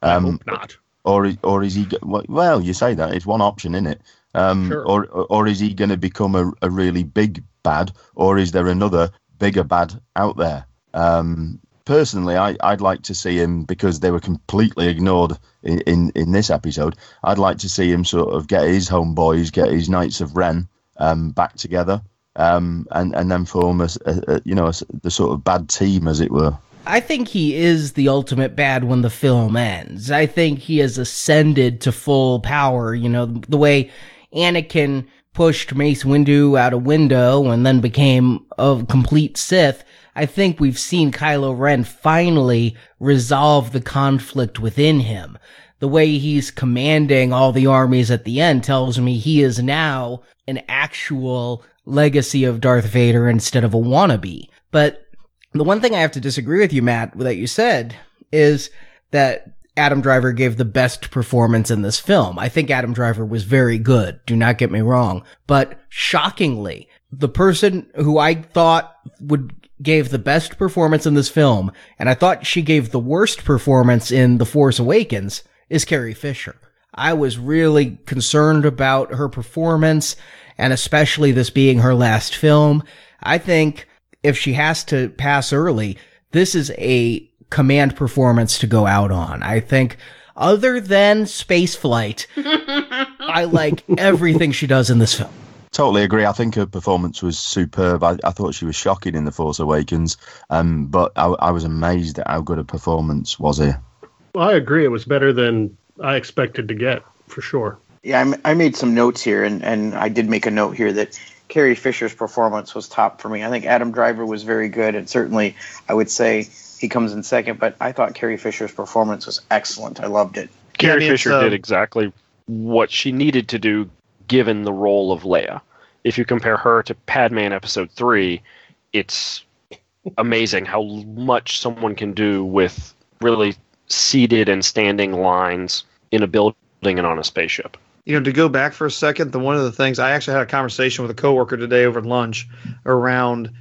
Um, I hope not. Or or is he? Well, you say that it's one option, isn't it? Um, sure. Or or is he going to become a, a really big bad, or is there another bigger bad out there? Um, personally, I, I'd like to see him because they were completely ignored in, in, in, this episode. I'd like to see him sort of get his homeboys, get his Knights of Ren um, back together, um, and and then form a, a, a you know a, the sort of bad team, as it were. I think he is the ultimate bad when the film ends. I think he has ascended to full power. You know the way Anakin pushed Mace Windu out a window and then became a complete Sith. I think we've seen Kylo Ren finally resolve the conflict within him. The way he's commanding all the armies at the end tells me he is now an actual legacy of Darth Vader instead of a wannabe. But the one thing I have to disagree with you, Matt, that you said is that Adam Driver gave the best performance in this film. I think Adam Driver was very good. Do not get me wrong. But shockingly, the person who I thought would gave the best performance in this film, and I thought she gave the worst performance in The Force Awakens, is Carrie Fisher. I was really concerned about her performance and especially this being her last film. I think if she has to pass early, this is a command performance to go out on. I think other than space flight, I like everything she does in this film. Totally agree. I think her performance was superb. I, I thought she was shocking in The Force Awakens, um, but I, I was amazed at how good a performance was here. Well, I agree. It was better than I expected to get, for sure. Yeah, I'm, I made some notes here, and, and I did make a note here that Carrie Fisher's performance was top for me. I think Adam Driver was very good, and certainly I would say he comes in second, but I thought Carrie Fisher's performance was excellent. I loved it. Carrie I mean, Fisher uh, did exactly what she needed to do given the role of Leia. If you compare her to Padme in episode 3, it's amazing how much someone can do with really seated and standing lines in a building and on a spaceship. You know, to go back for a second, the one of the things I actually had a conversation with a coworker today over lunch around,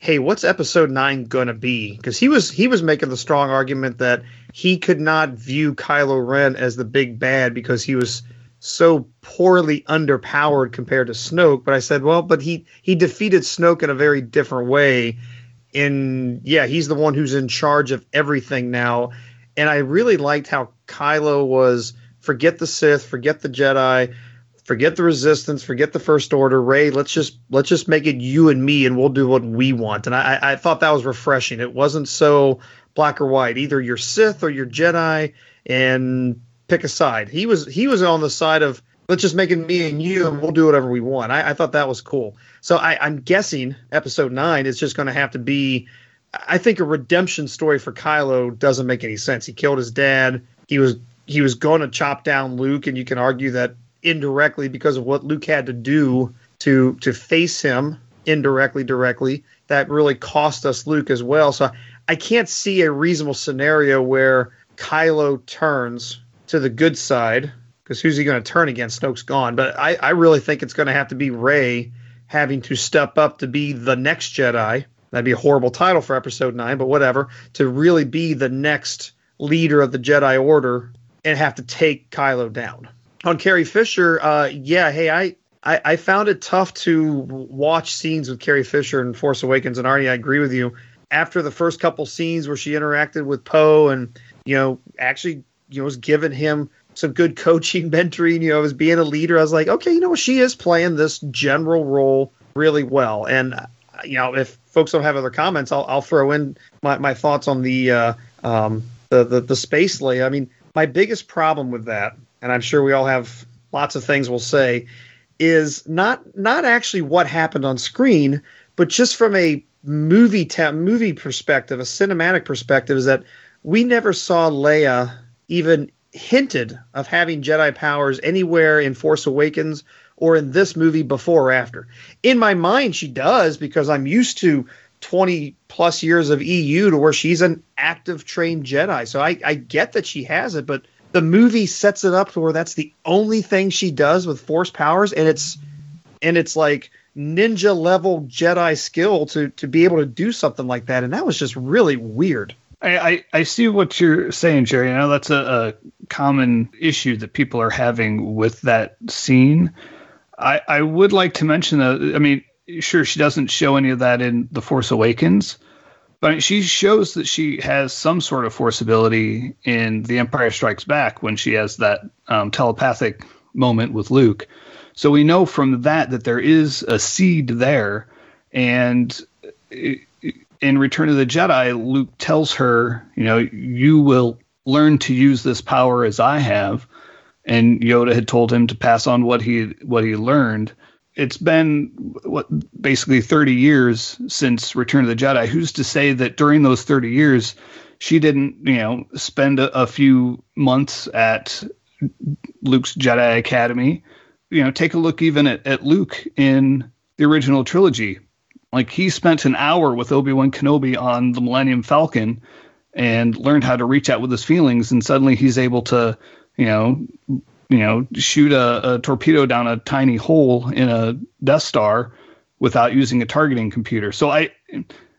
hey, what's episode nine gonna be? Because he was he was making the strong argument that he could not view Kylo Ren as the big bad because he was so poorly underpowered compared to Snoke. But I said, well, but he he defeated Snoke in a very different way. In yeah, he's the one who's in charge of everything now. And I really liked how Kylo was forget the Sith, forget the Jedi, forget the Resistance, forget the First Order. Rey, let's just let's just make it you and me, and we'll do what we want. And I, I thought that was refreshing. It wasn't so black or white. Either you're Sith or you're Jedi, and pick a side. He was he was on the side of let's just make it me and you, and we'll do whatever we want. I, I thought that was cool. So I, I'm guessing Episode Nine is just going to have to be. I think a redemption story for Kylo doesn't make any sense. He killed his dad. He was he was going to chop down Luke, and you can argue that indirectly because of what Luke had to do to to face him indirectly, directly, that really cost us Luke as well. So I can't see a reasonable scenario where Kylo turns to the good side because who's he going to turn against? Snoke's gone, but I, I really think it's going to have to be Rey having to step up to be the next Jedi. That'd be a horrible title for Episode Nine, but whatever. To really be the next leader of the Jedi Order and have to take Kylo down. On Carrie Fisher, uh, yeah, hey, I, I I found it tough to watch scenes with Carrie Fisher in Force Awakens, and Arnie, I agree with you. After the first couple scenes where she interacted with Poe, and you know, actually, you know, was giving him some good coaching, mentoring, you know, as being a leader, I was like, okay, you know, she is playing this general role really well, and uh, you know, if folks don't have other comments, I'll, I'll throw in my, my thoughts on the uh, um, the, the the space lay. I mean, my biggest problem with that, and I'm sure we all have lots of things we'll say, is not not actually what happened on screen, but just from a movie movie perspective, a cinematic perspective, is that we never saw Leia even hinted of having Jedi powers anywhere in Force Awakens or in this movie before or after. In my mind, she does because I'm used to 20 plus years of EU to where she's an active trained Jedi. So I, I get that she has it, but the movie sets it up to where that's the only thing she does with force powers, and it's and it's like ninja level Jedi skill to to be able to do something like that, and that was just really weird. I, I, I see what you're saying, Jerry. I know that's a, a common issue that people are having with that scene. I, I would like to mention that, I mean, sure, she doesn't show any of that in The Force Awakens, but she shows that she has some sort of force ability in The Empire Strikes Back when she has that um, telepathic moment with Luke. So we know from that that there is a seed there. And in Return of the Jedi, Luke tells her, you know, you will learn to use this power as I have. And Yoda had told him to pass on what he what he learned. It's been what basically 30 years since Return of the Jedi. Who's to say that during those 30 years she didn't, you know, spend a, a few months at Luke's Jedi Academy? You know, take a look even at, at Luke in the original trilogy. Like he spent an hour with Obi Wan Kenobi on the Millennium Falcon and learned how to reach out with his feelings, and suddenly he's able to, you know, you know, shoot a, a torpedo down a tiny hole in a Death Star without using a targeting computer. So I,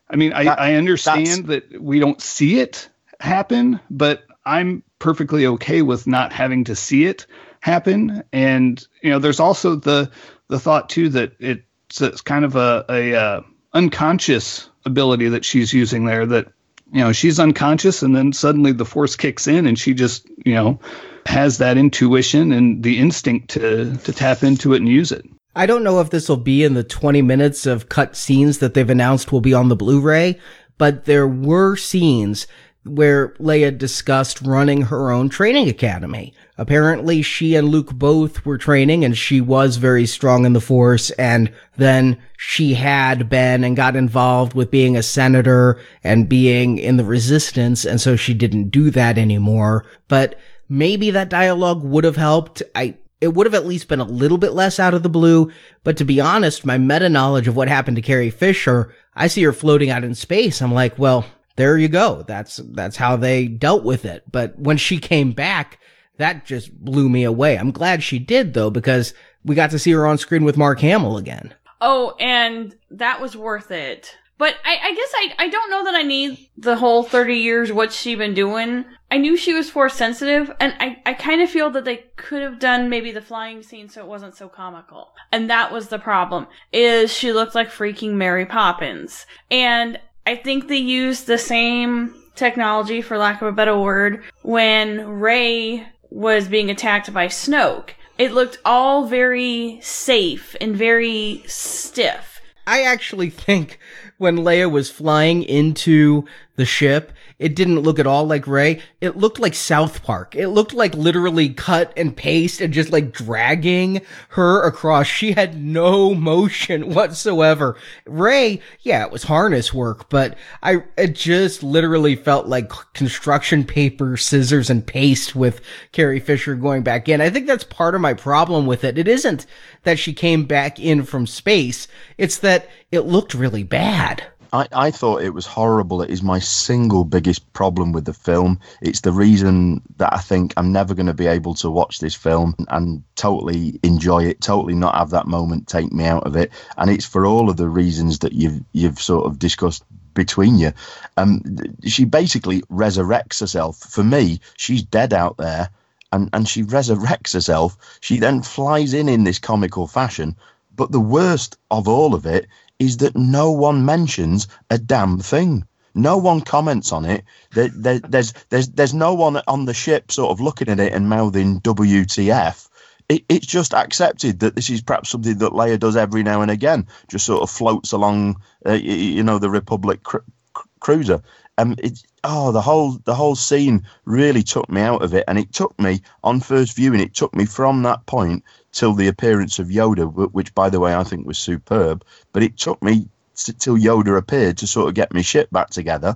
I mean, I, That- I understand that we don't see it happen, but I'm perfectly okay with not having to see it happen. And you know, there's also the the thought too that it's, it's kind of a, a uh, unconscious ability that she's using there. That you know she's unconscious, and then suddenly the force kicks in, and she just you know has that intuition and the instinct to to tap into it and use it. I don't know if this will be in the 20 minutes of cut scenes that they've announced will be on the Blu-ray, but there were scenes where Leia discussed running her own training academy. Apparently she and Luke both were training and she was very strong in the force and then she had been and got involved with being a senator and being in the resistance and so she didn't do that anymore. But maybe that dialogue would have helped. I, it would have at least been a little bit less out of the blue. But to be honest, my meta knowledge of what happened to Carrie Fisher, I see her floating out in space. I'm like, well, there you go. That's, that's how they dealt with it. But when she came back, that just blew me away. I'm glad she did though, because we got to see her on screen with Mark Hamill again. Oh, and that was worth it. But I, I guess I, I don't know that I need the whole 30 years what's she been doing. I knew she was force sensitive, and I, I kind of feel that they could have done maybe the flying scene so it wasn't so comical. And that was the problem, is she looked like freaking Mary Poppins. And I think they used the same technology, for lack of a better word, when Rey was being attacked by Snoke. It looked all very safe and very stiff. I actually think when Leia was flying into the ship, it didn't look at all like Rey. It looked like South Park. It looked like literally cut and paste and just like dragging her across. She had no motion whatsoever. Rey, yeah, it was harness work, but I, it just literally felt like construction paper, scissors and paste with Carrie Fisher going back in. I think that's part of my problem with it. It isn't that she came back in from space. It's that it looked really bad. I, I thought it was horrible. It is my single biggest problem with the film. It's the reason that I think I'm never going to be able to watch this film and totally enjoy it, totally not have that moment take me out of it. And it's for all of the reasons that you've you've sort of discussed between you. Um, she basically resurrects herself. For me, she's dead out there. And, and she resurrects herself. She then flies in in this comical fashion. But the worst of all of it is that no one mentions a damn thing. No one comments on it. There, there, there's there's there's no one on the ship sort of looking at it and mouthing WTF. It, it's just accepted that this is perhaps something that Leia does every now and again. Just sort of floats along, uh, you, know, the Republic cr- cr- cruiser. Um, it's oh the whole the whole scene really took me out of it, and it took me on first viewing. It took me from that point till the appearance of Yoda, which, by the way, I think was superb. But it took me t- till Yoda appeared to sort of get my shit back together,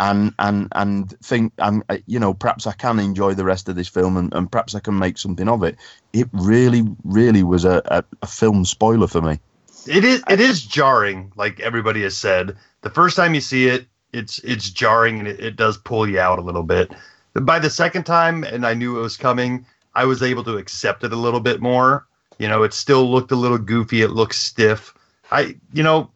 and and and think, and uh, you know, perhaps I can enjoy the rest of this film, and, and perhaps I can make something of it. It really, really was a, a, a film spoiler for me. It is it is jarring, like everybody has said. The first time you see it, it's it's jarring and it, it does pull you out a little bit. By the second time, and I knew it was coming, I was able to accept it a little bit more. You know, it still looked a little goofy. It looks stiff. I, you know,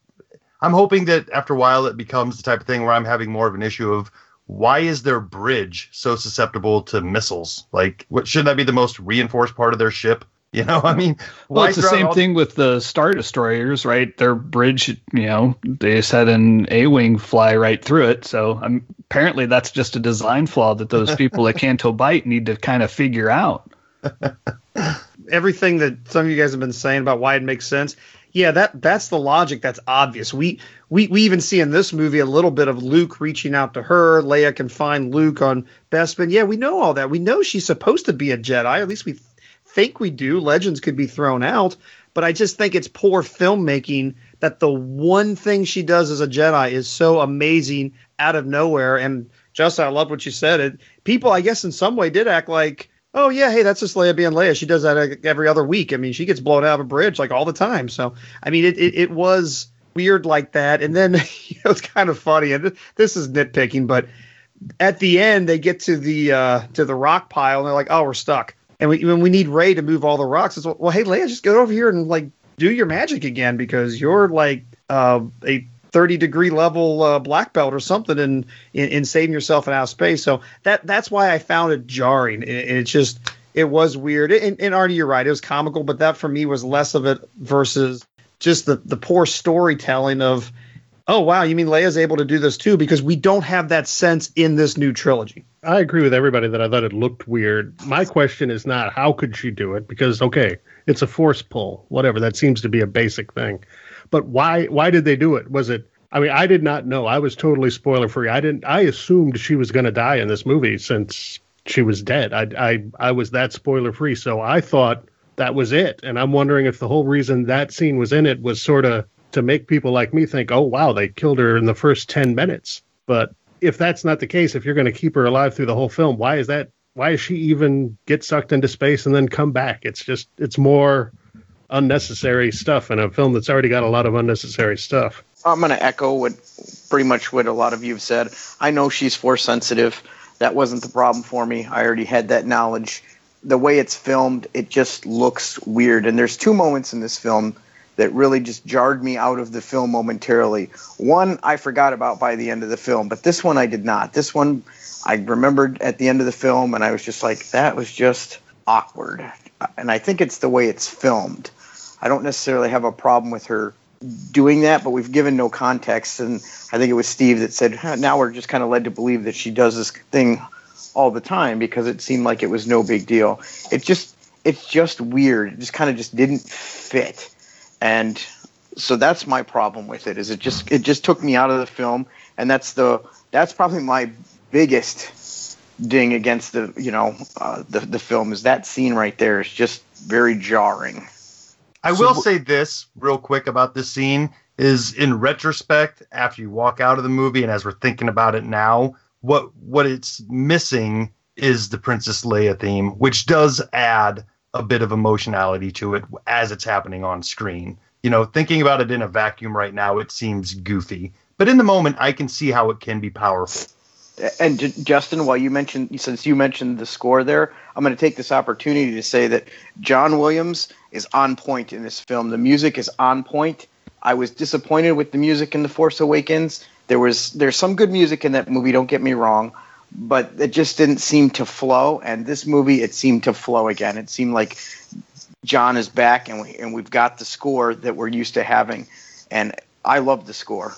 I'm hoping that after a while it becomes the type of thing where I'm having more of an issue of why is their bridge so susceptible to missiles? Like, what should that be the most reinforced part of their ship? You know, I mean, well, it's the same all- thing with the star destroyers, right? Their bridge, you know, they just had an A-wing fly right through it. So um, apparently, that's just a design flaw that those people at Canto Bight need to kind of figure out. Everything that some of you guys have been saying about why it makes sense, yeah, that that's the logic that's obvious. We we we even see in this movie a little bit of Luke reaching out to her. Leia can find Luke on Bespin. Yeah, we know all that. We know she's supposed to be a Jedi. At least we think we do. Legends could be thrown out, but I just think it's poor filmmaking that the one thing she does as a Jedi is so amazing out of nowhere. And Justin, I love what you said. It people, I guess, in some way did act like oh yeah, hey, that's just Leia being Leia. She does that every other week. I mean, she gets blown out of a bridge like all the time. So I mean, it it, it was weird like that. And then you know, it's kind of funny. And this is nitpicking, but at the end they get to the uh, to the rock pile and they're like, oh, we're stuck. And we when we need Rey to move all the rocks, it's well, hey Leia, just get over here and like do your magic again because you're like uh, a 30 degree level uh, black belt or something in, in, in saving yourself in outer space. So that that's why I found it jarring. It, it's just it was weird. And, and Arnie, you're right. It was comical, but that for me was less of it versus just the the poor storytelling of, oh wow, you mean Leia's able to do this too? Because we don't have that sense in this new trilogy. I agree with everybody that I thought it looked weird. My question is not how could she do it because okay, it's a force pull, whatever. That seems to be a basic thing. But why why did they do it? Was it I mean, I did not know. I was totally spoiler free. I didn't I assumed she was going to die in this movie since she was dead. I I I was that spoiler free. So I thought that was it. And I'm wondering if the whole reason that scene was in it was sort of to make people like me think, "Oh, wow, they killed her in the first 10 minutes." But if that's not the case, if you're going to keep her alive through the whole film, why is that why does she even get sucked into space and then come back? It's just it's more unnecessary stuff in a film that's already got a lot of unnecessary stuff. I'm going to echo what pretty much what a lot of you have said. I know she's force sensitive. That wasn't the problem for me. I already had that knowledge. The way it's filmed, it just looks weird. And there's two moments in this film that really just jarred me out of the film momentarily. One I forgot about by the end of the film, but this one I did not. This one I remembered at the end of the film, and I was just like, that was just awkward. And I think it's the way it's filmed. I don't necessarily have a problem with her doing that, but we've given no context. And I think it was Steve that said, now we're just kind of led to believe that she does this thing all the time because it seemed like it was no big deal. It just, it's just weird. It just kind of just didn't fit. And so that's my problem with it is it just, it just took me out of the film. And that's the, that's probably my biggest ding against the, you know, uh, the, the film is that scene right there is just very jarring. I will say this real quick about this scene is in retrospect, after you walk out of the movie and as we're thinking about it now, what what it's missing is the Princess Leia theme, which does add a bit of emotionality to it as it's happening on screen. You know, thinking about it in a vacuum right now, it seems goofy. But in the moment, I can see how it can be powerful. And Justin, while you mentioned, since you mentioned the score there, I'm going to take this opportunity to say that John Williams is on point in this film. The music is on point. I was disappointed with the music in The Force Awakens. There was there's some good music in that movie. Don't get me wrong, but it just didn't seem to flow. And this movie, it seemed to flow again. It seemed like John is back, and we and we've got the score that we're used to having. And I love the score.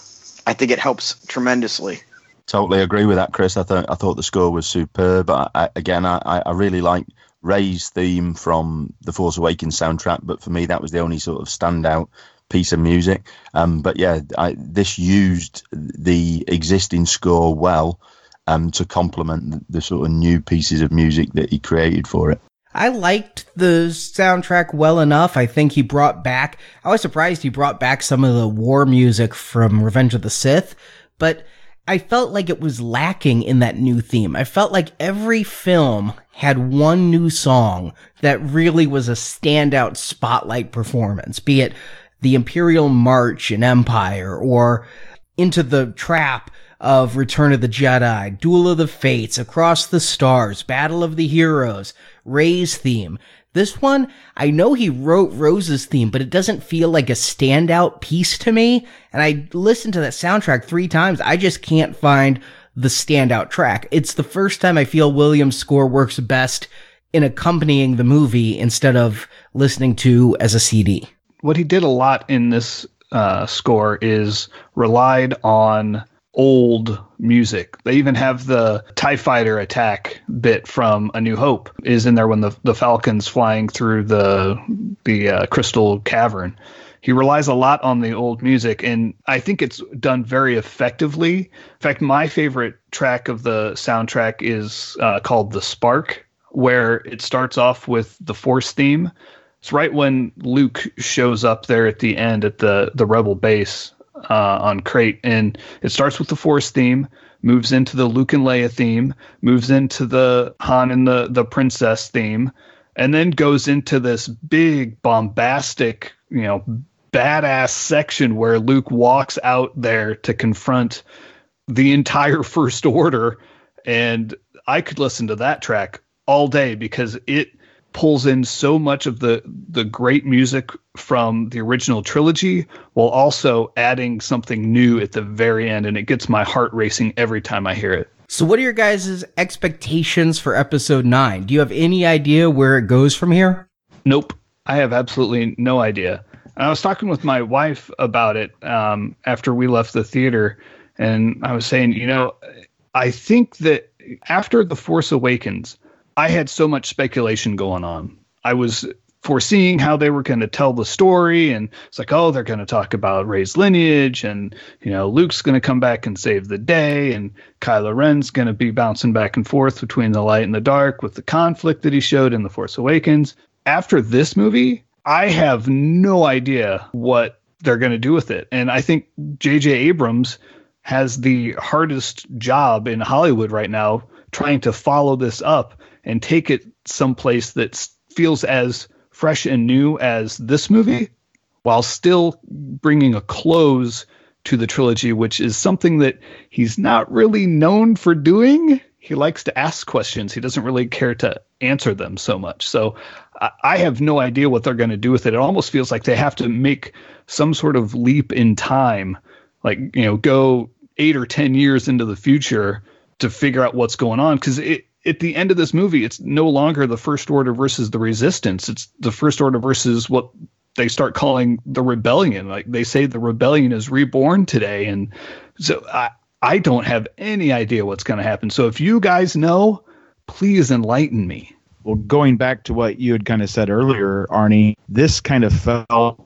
I think it helps tremendously. Totally agree with that, Chris. I thought I thought the score was superb. I, I, again, I, I really like Rey's theme from the Force Awakens soundtrack, but for me, that was the only sort of standout piece of music. Um, but yeah, I, this used the existing score well um, to complement the, the sort of new pieces of music that he created for it. I liked the soundtrack well enough. I think he brought back, I was surprised he brought back some of the war music from Revenge of the Sith, but I felt like it was lacking in that new theme. I felt like every film had one new song that really was a standout spotlight performance, be it the Imperial March in Empire or Into the Trap of Return of the Jedi, Duel of the Fates, Across the Stars, Battle of the Heroes, Rey's theme. This one, I know he wrote Rose's theme, but it doesn't feel like a standout piece to me. And I listened to that soundtrack three times. I just can't find the standout track. It's the first time I feel Williams' score works best in accompanying the movie instead of listening to as a CD. What he did a lot in this uh, score is relied on old music. They even have the TIE fighter attack bit from A New Hope is in there when the, the Falcon's flying through the the uh, crystal cavern. He relies a lot on the old music, and I think it's done very effectively. In fact, my favorite track of the soundtrack is uh, called "The Spark," where it starts off with the Force theme. It's right when Luke shows up there at the end at the the Rebel base, uh, on Crait, and it starts with the Force theme, moves into the Luke and Leia theme, moves into the Han and the the Princess theme, and then goes into this big bombastic, you know, badass section where Luke walks out there to confront the entire First Order, and I could listen to that track all day because it pulls in so much of the the great music from the original trilogy while also adding something new at the very end and it gets my heart racing every time I hear it. So, what are your guys' expectations for episode nine? Do you have any idea where it goes from here? Nope. I have absolutely no idea. I was talking with my wife about it um, after we left the theater, and I was saying, you know, I think that after The Force Awakens, I had so much speculation going on. I was foreseeing how they were going to tell the story and it's like oh they're going to talk about Rey's lineage and you know Luke's going to come back and save the day and Kylo Ren's going to be bouncing back and forth between the light and the dark with the conflict that he showed in The Force Awakens. After this movie, I have no idea what they're going to do with it. And I think J.J. Abrams has the hardest job in Hollywood right now trying to follow this up and take it someplace that feels as fresh and new as this movie while still bringing a close to the trilogy, which is something that he's not really known for doing. He likes to ask questions. He doesn't really care to answer them so much. So I have no idea what they're going to do with it. It almost feels like they have to make some sort of leap in time, like, you know, go eight or 10 years into the future to figure out what's going on. Because it, at the end of this movie, it's no longer the First Order versus the Resistance. It's the First Order versus what they start calling the rebellion. Like they say, the rebellion is reborn today, and so I I don't have any idea what's going to happen. So if you guys know, please enlighten me. Well, going back to what you had kind of said earlier, Arnie, this kind of felt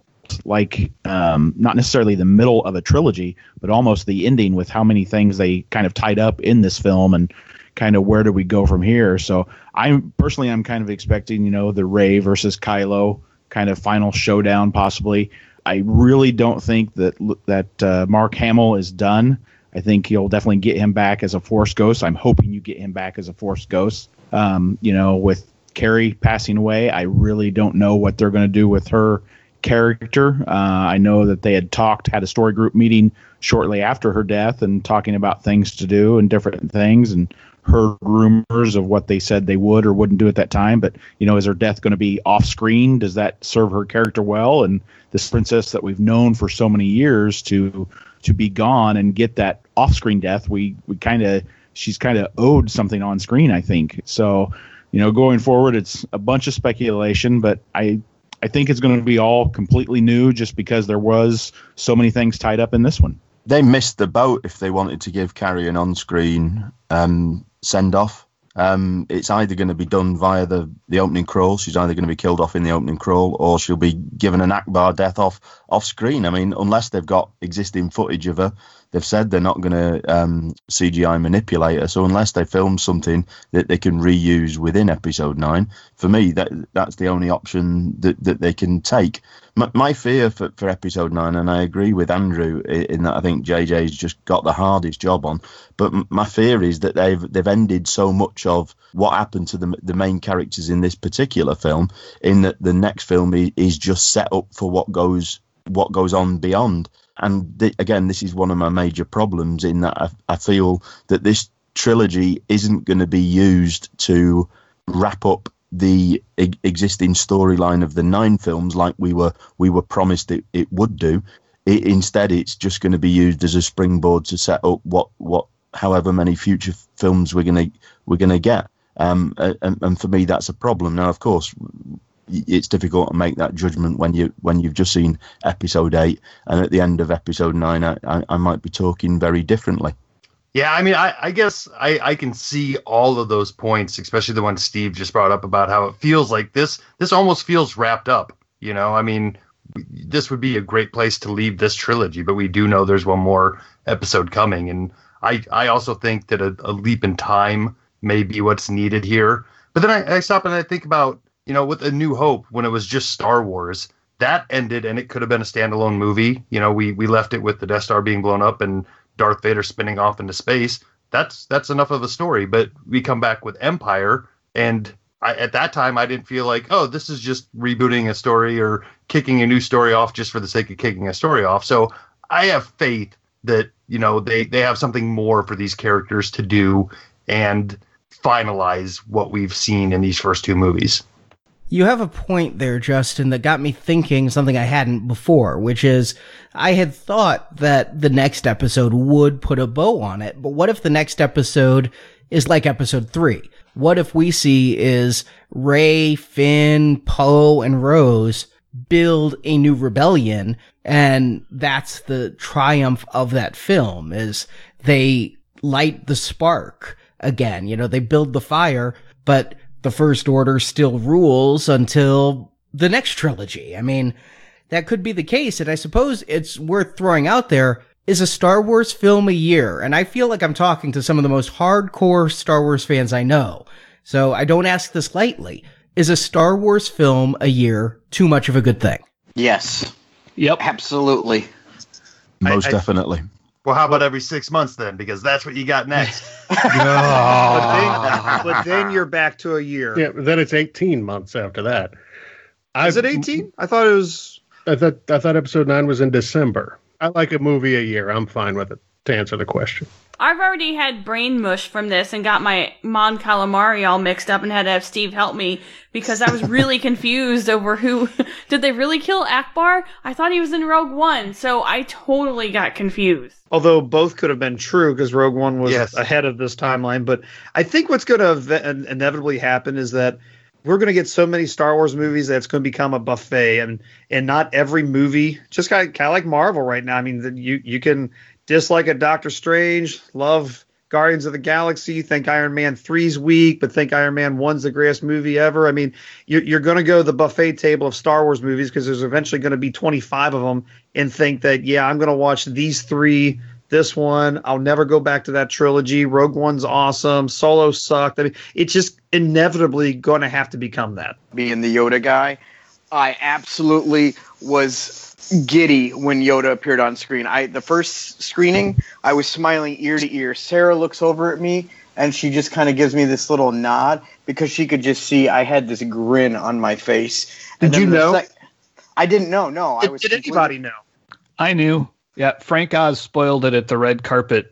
like um, not necessarily the middle of a trilogy, but almost the ending with how many things they kind of tied up in this film and kind of where do we go from here. So I'm personally I'm kind of expecting you know the Rey versus Kylo kind of final showdown possibly. I really don't think that that uh, Mark Hamill is done. I think you'll definitely get him back as a Force Ghost. I'm hoping you get him back as a Force Ghost. Um, you know, with Carrie passing away, I really don't know what they're going to do with her character. Uh, I know that they had talked, had a story group meeting shortly after her death, and talking about things to do and different things. And heard rumors of what they said they would or wouldn't do at that time. But you know, is her death going to be off screen? Does that serve her character well? And this princess that we've known for so many years to to be gone and get that off screen death, we we kind of she's kind of owed something on screen, I think. So you know, going forward, it's a bunch of speculation, but I I think it's going to be all completely new just because there was so many things tied up in this one. They missed the boat if they wanted to give Carrie an on-screen um, send off. Um, it's either going to be done via the, the opening crawl. She's either going to be killed off in the opening crawl, or she'll be given an Ackbar death off off screen. I mean, unless they've got existing footage of her, they've said they're not going to um, CGI manipulate her. So unless they film something that they can reuse within Episode Nine, for me, that that's the only option that, that they can take my, my fear for, for episode nine, and I agree with Andrew in that I think JJ's just got the hardest job on. But my fear is that they've they've ended so much of what happened to the the main characters in this particular film, in that the next film is just set up for what goes what goes on beyond. And th- again, this is one of my major problems in that I, I feel that this trilogy isn't going to be used to wrap up the e- existing storyline of the nine films like we were we were promised it, it would do. It, instead, it's just going to be used as a springboard to set up what what however many future films we're gonna we're gonna get. Um, and, and for me, that's a problem. Now, of course, it's difficult to make that judgment when you when you've just seen episode eight, and at the end of episode nine, I, I, I might be talking very differently. Yeah, I mean, I, I guess I, I can see all of those points, especially the one Steve just brought up about how it feels like this. This almost feels wrapped up. You know, I mean, this would be a great place to leave this trilogy, but we do know there's one more episode coming, and I I also think that a, a leap in time may be what's needed here. But then I, I stop and I think about you know with A New Hope when it was just Star Wars that ended and it could have been a standalone movie. You know, we we left it with the Death Star being blown up and Darth Vader spinning off into space. That's that's enough of a story. But we come back with Empire, and I, at that time I didn't feel like, oh, this is just rebooting a story or kicking a new story off just for the sake of kicking a story off. So I have faith that you know they they have something more for these characters to do and finalize what we've seen in these first two movies. You have a point there, Justin, that got me thinking something I hadn't before, which is I had thought that the next episode would put a bow on it, but what if the next episode is like episode three? What if we see is Rey, Finn, Poe, and Rose build a new rebellion, and that's the triumph of that film is they light the spark again. You know, they build the fire, but the First Order still rules until the next trilogy. I mean, that could be the case. And I suppose it's worth throwing out there is a Star Wars film a year. And I feel like I'm talking to some of the most hardcore Star Wars fans I know. So I don't ask this lightly. Is a Star Wars film a year too much of a good thing? Yes. Yep. Absolutely. Most I- definitely. Well, how about every six months then? Because that's what you got next. But then, but then you're back to a year. Yeah, then it's 18 months after that. Is it 18? I thought it was. I thought I thought episode nine was in December. I like a movie a year. I'm fine with it. To answer the question, I've already had brain mush from this and got my Mon Calamari all mixed up and had to have Steve help me because I was really confused over who did they really kill Ackbar? I thought he was in Rogue One, so I totally got confused. Although both could have been true because Rogue One was Yes. ahead of this timeline. But I think what's going to inevitably happen is that we're going to get so many Star Wars movies that it's going to become a buffet, and and not every movie, just kind of, kind of like Marvel right now. I mean, the- you you can dislike a Doctor Strange, love Guardians of the Galaxy, think Iron Man 3's weak, but think Iron Man 1's the greatest movie ever. I mean, you're, you're going to go the buffet table of Star Wars movies because there's eventually going to be 25 of them and think that, yeah, I'm going to watch these three, this one. I'll never go back to that trilogy. Rogue One's awesome. Solo sucked. I mean, it's just inevitably going to have to become that. being the Yoda guy, I absolutely was giddy when Yoda appeared on screen. I the first screening, I was smiling ear to ear. Sarah looks over at me and she just kind of gives me this little nod because she could just see I had this grin on my face. And Did you know? sec- I didn't know. No, I was. did completely- anybody know? I knew. Yeah, Frank Oz spoiled it at the red carpet.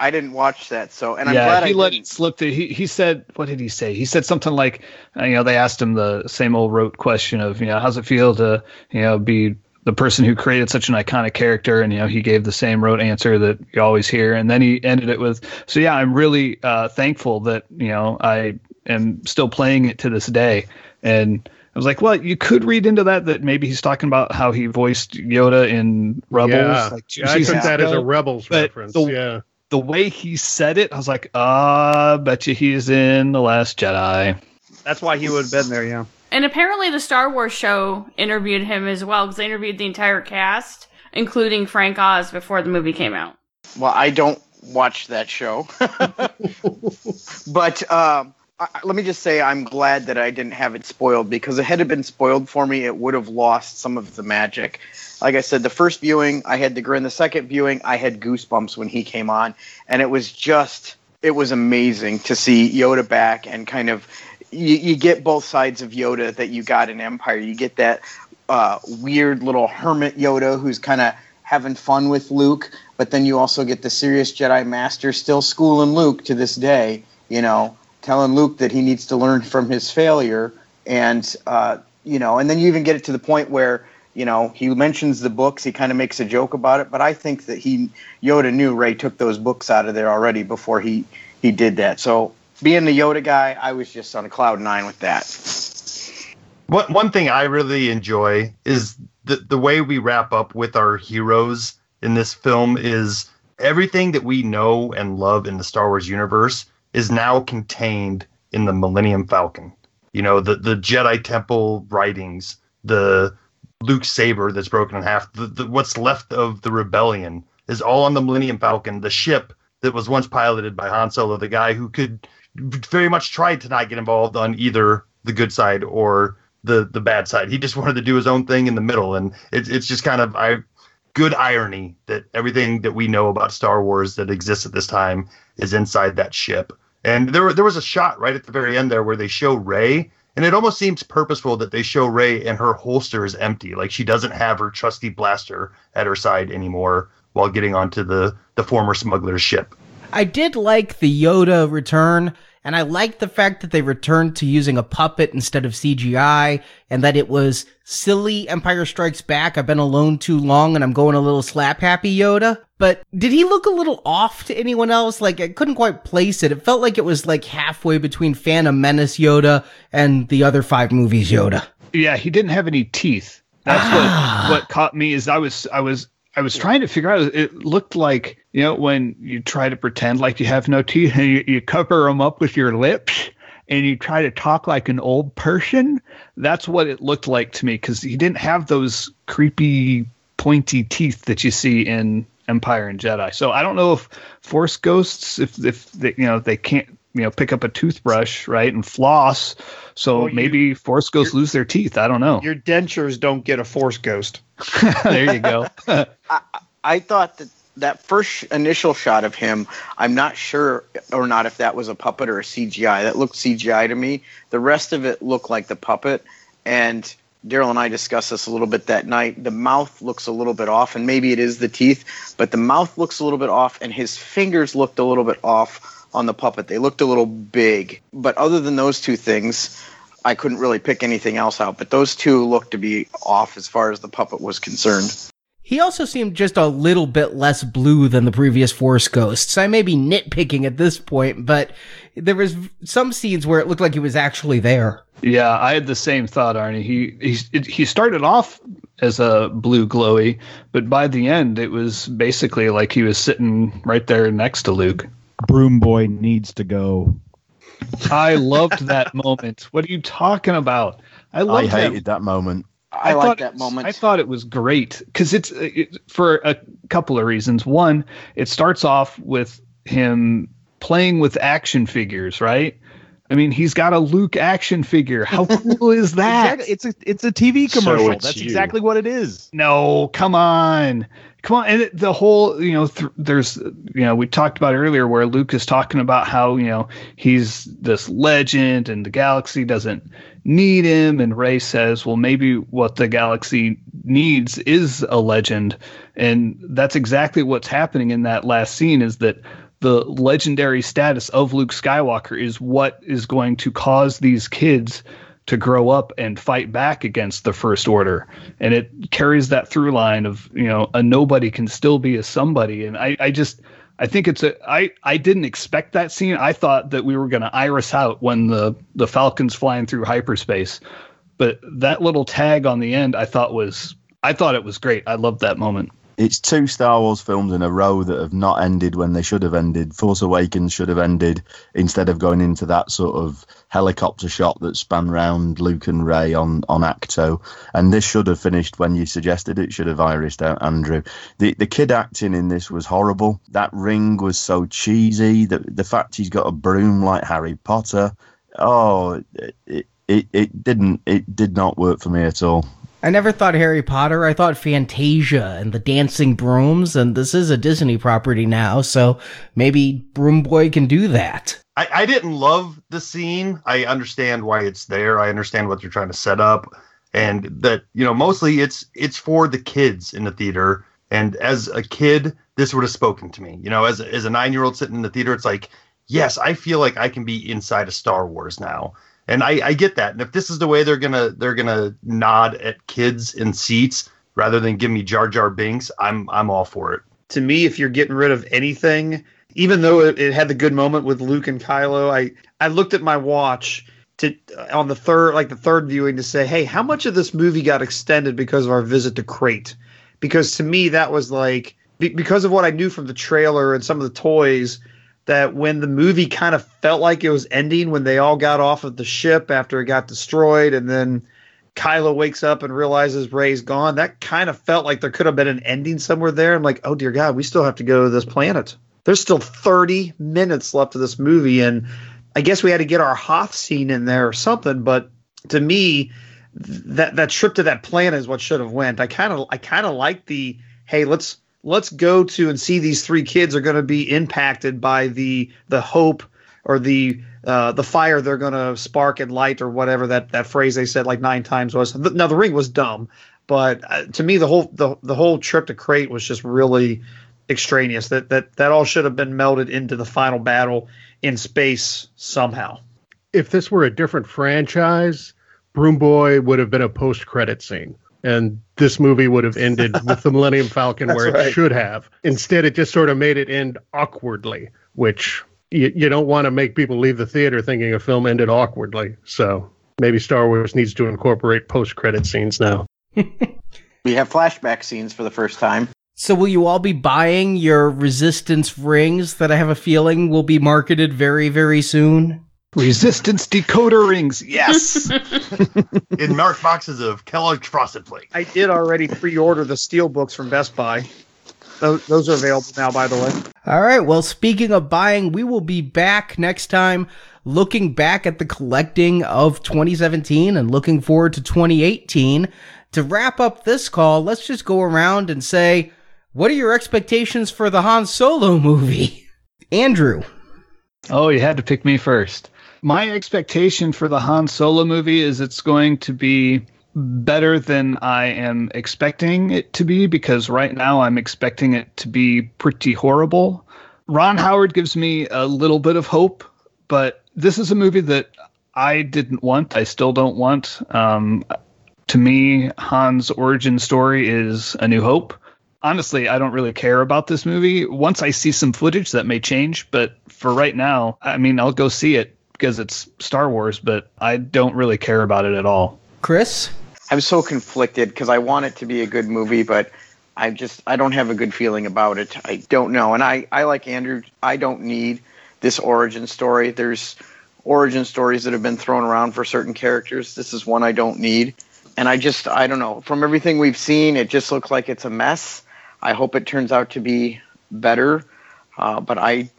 I didn't watch that. So, and I'm yeah, glad he I let didn't. it slip. To, he he said, what did he say? He said something like, you know, they asked him the same old rote question of, you know, how's it feel to, you know, be the person who created such an iconic character, and you know, he gave the same rote answer that you always hear, and then he ended it with, so yeah, I'm really uh, thankful that you know I am still playing it to this day, and. I was like, well, you could read into that that maybe he's talking about how he voiced Yoda in Rebels. yeah, like Yeah, I took seasons that as a. Rebels But reference. the- yeah, the way he said it, I was like, ah, bet you he's in The Last Jedi. That's why he would have been there, yeah. And apparently, the Star Wars show interviewed him as well because they interviewed the entire cast, including Frank Oz, before the movie came out. Well, I don't watch that show, but um, I, let me just say I'm glad that I didn't have it spoiled because if it had been spoiled for me, it would have lost some of the magic. Like I said, the first viewing I had the grin. The second viewing I had goosebumps when he came on, and it was just it was amazing to see Yoda back and kind of you, you get both sides of Yoda that you got in Empire. You get that uh, weird little hermit Yoda who's kind of having fun with Luke, but then you also get the serious Jedi Master still schooling Luke to this day. You know, telling Luke that he needs to learn from his failure, and uh, you know, and then you even get it to the point where you know he mentions the books. He kind of makes a joke about it, but I think that he Yoda knew Rey took those books out of there already before he he did that. So being the Yoda guy, I was just on a cloud nine with that. One one thing I really enjoy is the the way we wrap up with our heroes in this film is everything that we know and love in the Star Wars universe is now contained in the Millennium Falcon. You know, the the Jedi Temple writings, the Luke saber that's broken in half, the, the what's left of the rebellion is all on the Millennium Falcon, the ship that was once piloted by Han Solo, the guy who could very much tried to not get involved on either the good side or the the bad side. He just wanted to do his own thing in the middle, and it's it's just kind of I good irony that everything that we know about Star Wars that exists at this time is inside that ship. And there there was a shot right at the very end there where they show Rey, and it almost seems purposeful that they show Rey and her holster is empty, like she doesn't have her trusty blaster at her side anymore while getting onto the the former smuggler's ship. I did like the Yoda return, And I liked the fact that they returned to using a puppet instead of CGI and that it was silly Empire Strikes Back. I've been alone too long and I'm going a little slap happy Yoda. But did he look a little off to anyone else? Like I couldn't quite place it. It felt like it was like halfway between Phantom Menace Yoda and the other five movies Yoda. Yeah, he didn't have any teeth. That's Ah. what what caught me is I was I was I was trying to figure out. It looked like you know when you try to pretend like you have no teeth and you, you cover them up with your lips and you try to talk like an old person. That's what it looked like to me because he didn't have those creepy pointy teeth that you see in Empire and Jedi. So I don't know if Force ghosts if if they, you know they can't you know pick up a toothbrush right and floss. So Well, you- maybe Force ghosts lose their teeth. I don't know. Your dentures don't get a force ghost. there you go. I thought that that first initial shot of him, I'm not sure or not if that was a puppet or a CGI. That looked CGI to me. The rest of it looked like the puppet. And Daryl and I discussed this a little bit that night. The mouth looks a little bit off, and maybe it is the teeth, but the mouth looks a little bit off, and his fingers looked a little bit off on the puppet. They looked a little big. But other than those two things, I couldn't really pick anything else out. But those two looked to be off as far as the puppet was concerned. He also seemed just a little bit less blue than the previous Force Ghosts. I may be nitpicking at this point, but there was some scenes where it looked like he was actually there. Yeah, I had the same thought, Arnie. He he he started off as a blue glowy, but by the end, it was basically like he was sitting right there next to Luke. Broom Boy needs to go. I loved that moment. What are you talking about? I I loved that hated that moment. I, thought like that moment. I thought it was great because it's uh, it, for a couple of reasons. One, it starts off with him playing with action figures, right? I mean, he's got a Luke action figure. How cool is that? Exactly. It's a it's a TV commercial. it's That's you. exactly what it is. No, come on. Come on. And the whole, you know, th- there's, you know, we talked about earlier where Luke is talking about how, you know, he's this legend and the galaxy doesn't need him. And Rey says, well, maybe what the galaxy needs is a legend. And that's exactly what's happening in that last scene is that the legendary status of Luke Skywalker is what is going to cause these kids to grow up and fight back against the first order. And it carries that through line of you know a nobody can still be a somebody. And i i just i think it's a i i didn't expect that scene. I thought that we were going to iris out when the the falcons flying through hyperspace. But that little tag on the end i thought was i thought it was great. I loved that moment. It's two Star Wars films in a row that have not ended when they should have ended. Force Awakens should have ended instead of going into that sort of helicopter shot that span round Luke and Rey on, on Ahch-To. And this should have finished when you suggested it should have irised out Andrew. The the kid acting in this was horrible. That ring was so cheesy. The the fact he's got a broom like Harry Potter. Oh, it, it, it didn't it did not work for me at all. I never thought Harry Potter. I thought Fantasia and the Dancing Brooms, and this is a Disney property now, so maybe Broom Boy can do that. I, I didn't love the scene. I understand why it's there. I understand what they're trying to set up, and that you know mostly it's it's for the kids in the theater. And as a kid, this would have spoken to me. You know, as as a nine year old sitting in the theater, it's like, yes, I feel like I can be inside of Star Wars now, and I, I get that. And if this is the way they're gonna they're gonna nod at kids in seats rather than give me Jar Jar Binks, I'm I'm all for it. to me, if you're getting rid of anything, even though it, it had the good moment with Luke and Kylo, I I looked at my watch to on the third like the third viewing to say, hey, how much of this movie got extended because of our visit to Crait? Because to me, that was like be- because of what I knew from the trailer and some of the toys. That when the movie kind of felt like it was ending when they all got off of the ship after it got destroyed, and then Kylo wakes up and realizes Rey's gone. That kind of felt like there could have been an ending somewhere there. I'm like, oh dear God, we still have to go to this planet. There's still 30 minutes left of this movie, and I guess we had to get our Hoth scene in there or something. But to me, that that trip to that planet is what should have went. I kind of I kind of like the hey, let's let's go to and see these three kids are going to be impacted by the the hope or the uh, the fire they're going to spark and light or whatever that that phrase they said like nine times was. Now the ring was dumb, but uh, to me the whole the the whole trip to Crait was just really extraneous. That that that all should have been melded into the final battle in space somehow. If this were a different franchise, Broom Boy would have been a post-credit scene, and this movie would have ended with the Millennium Falcon where it right. should have. Instead, it just sort of made it end awkwardly, which you, you don't want to make people leave the theater thinking a film ended awkwardly. So maybe Star Wars needs to incorporate post-credit scenes now. We have flashback scenes for the first time. So will you all be buying your resistance rings that I have a feeling will be marketed very, very soon? Resistance decoder rings. Yes. in marked boxes of Kellogg's Frosted Flakes. I did already pre-order the steel books from Best Buy. Those, those are available now, by the way. All right. Well, speaking of buying, we will be back next time looking back at the collecting of 2017 and looking forward to 2018. To wrap up this call, let's just go around and say, what are your expectations for the Han Solo movie? Andrew. Oh, you had to pick me first. My expectation for the Han Solo movie is it's going to be better than I am expecting it to be because right now I'm expecting it to be pretty horrible. Ron Howard gives me a little bit of hope, but this is a movie that I didn't want. I still don't want. Um, to me, Han's origin story is A New Hope. Honestly, I don't really care about this movie. Once I see some footage, that may change, but for right now, I mean, I'll go see it because it's Star Wars, but I don't really care about it at all. Chris? I'm so conflicted because I want it to be a good movie, but I just I don't have a good feeling about it. I don't know, and I I like Andrew. I don't need this origin story. There's origin stories that have been thrown around for certain characters. This is one I don't need, and I just I don't know. From everything we've seen, it just looks like it's a mess. I hope it turns out to be better, uh, but I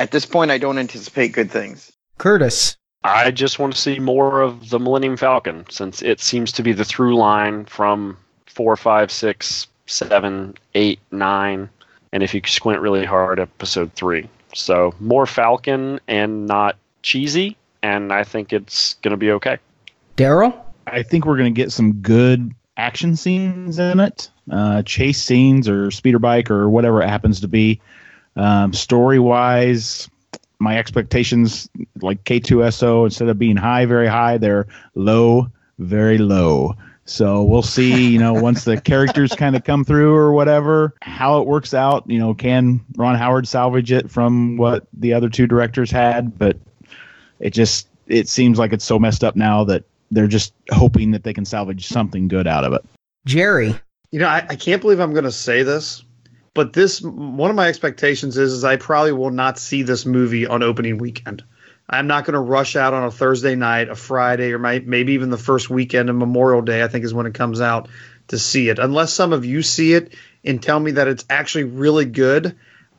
at this point I don't anticipate good things. Curtis. I just want to see more of the Millennium Falcon since it seems to be the through line from four, five, six, seven, eight, nine, and if you squint really hard, episode three. So more Falcon and not cheesy, and I think it's going to be okay. Daryl? I think we're going to get some good action scenes in it, uh, chase scenes or speeder bike or whatever it happens to be. Um, story wise, my expectations, like K2SO, instead of being high, very high, they're low, very low. So we'll see, you know, once the characters kind of come through or whatever, how it works out. You know, can Ron Howard salvage it from what the other two directors had? But it just it seems like it's so messed up now that they're just hoping that they can salvage something good out of it. Jerry. You know, I, I can't believe I'm going to say this, but this one of my expectations is, is I probably will not see this movie on opening weekend. I'm not going to rush out on a Thursday night, a Friday, or my, maybe even the first weekend of Memorial Day. I think is when it comes out to see it. Unless some of you see it and tell me that it's actually really good,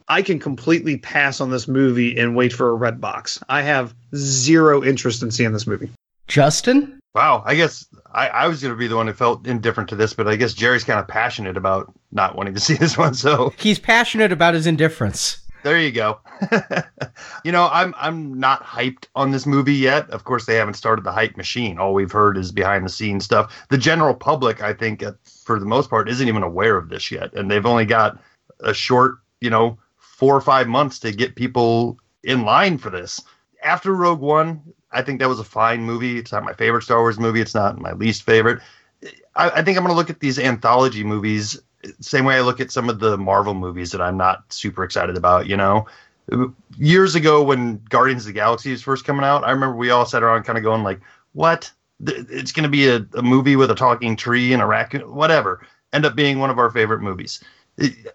I can completely pass on this movie and wait for a red box. I have zero interest in seeing this movie. Justin? Wow, I guess I, I was going to be the one who felt indifferent to this, but I guess Jerry's kind of passionate about not wanting to see this one. So He's passionate about his indifference. there you go. you know, I'm I'm not hyped on this movie yet. Of course, they haven't started the hype machine. All we've heard is behind the scenes stuff. The general public, I think, for the most part, isn't even aware of this yet, and they've only got a short, you know, four or five months to get people in line for this. After Rogue One, I think that was a fine movie. It's not my favorite Star Wars movie. It's not my least favorite. I, I think I'm going to look at these anthology movies same way I look at some of the Marvel movies that I'm not super excited about. You know, years ago when Guardians of the Galaxy was first coming out, I remember we all sat around kind of going like, "What? It's going to be a, a movie with a talking tree and a raccoon, whatever." End up being one of our favorite movies.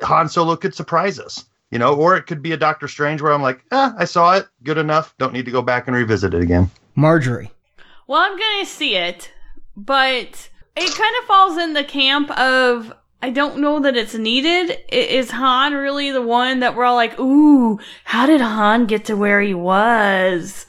Han Solo could surprise us, you know, or it could be a Doctor Strange where I'm like, "Ah, I saw it, good enough. Don't need to go back and revisit it again." Marjorie. Well, I'm gonna see it, but it kind of falls in the camp of I don't know that it's needed. Is Han really the one that we're all like, ooh, how did Han get to where he was?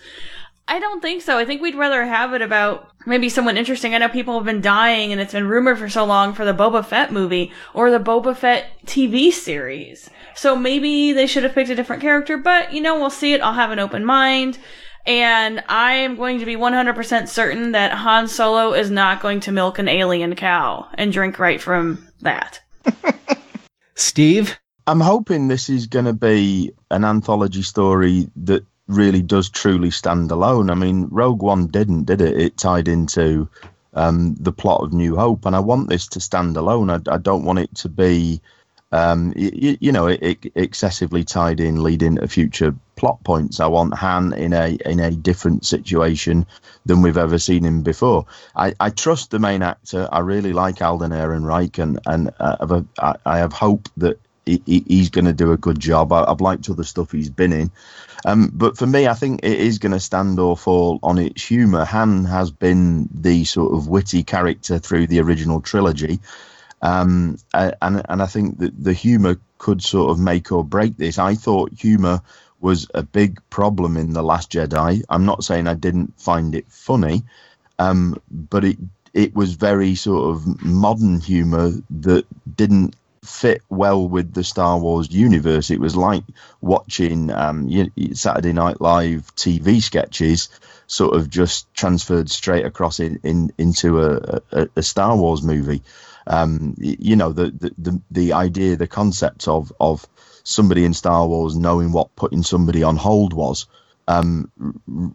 I don't think so. I think we'd rather have it about maybe someone interesting. I know people have been dying and it's been rumored for so long for the Boba Fett movie or the Boba Fett TV series. So maybe they should have picked a different character, but you know, we'll see it. I'll have an open mind. And I am going to be 100% certain that Han Solo is not going to milk an alien cow and drink right from that. Steve? I'm hoping this is going to be an anthology story that really does truly stand alone. I mean, Rogue One didn't, did it? It tied into um, the plot of New Hope, and I want this to stand alone. I, I don't want it to be, um, you, you know, it, it excessively tied in, leading to future plot points. I want Han in a in a different situation than we've ever seen him before. I, I trust the main actor. I really like Alden Ehrenreich, and and I, have a, I have hope that he, he's going to do a good job. I, have liked other stuff he's been in. Um, but for me, I think it is going to stand or fall on its humour. Han has been the sort of witty character through the original trilogy. Um, and and I think that the humour could sort of make or break this. I thought humour was a big problem in the Last Jedi. I'm not saying I didn't find it funny, um, but it it was very sort of modern humour that didn't fit well with the Star Wars universe. It was like watching um, Saturday Night Live TV sketches, sort of just transferred straight across in, in into a, a, a Star Wars movie. Um, you know, the, the, the the idea, the concept of of somebody in Star Wars knowing what putting somebody on hold was, um,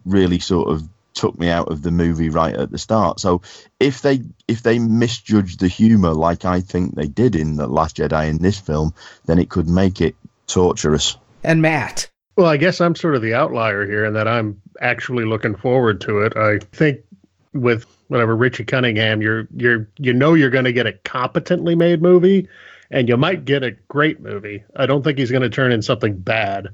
really sort of took me out of the movie right at the start. So if they if they misjudge the humor like I think they did in the Last Jedi in this film, then it could make it torturous. And Matt. Well, I guess I'm sort of the outlier here in that I'm actually looking forward to it. I think with whatever Richie Cunningham, you're you're you know you're going to get a competently made movie and you might get a great movie. I don't think he's going to turn in something bad.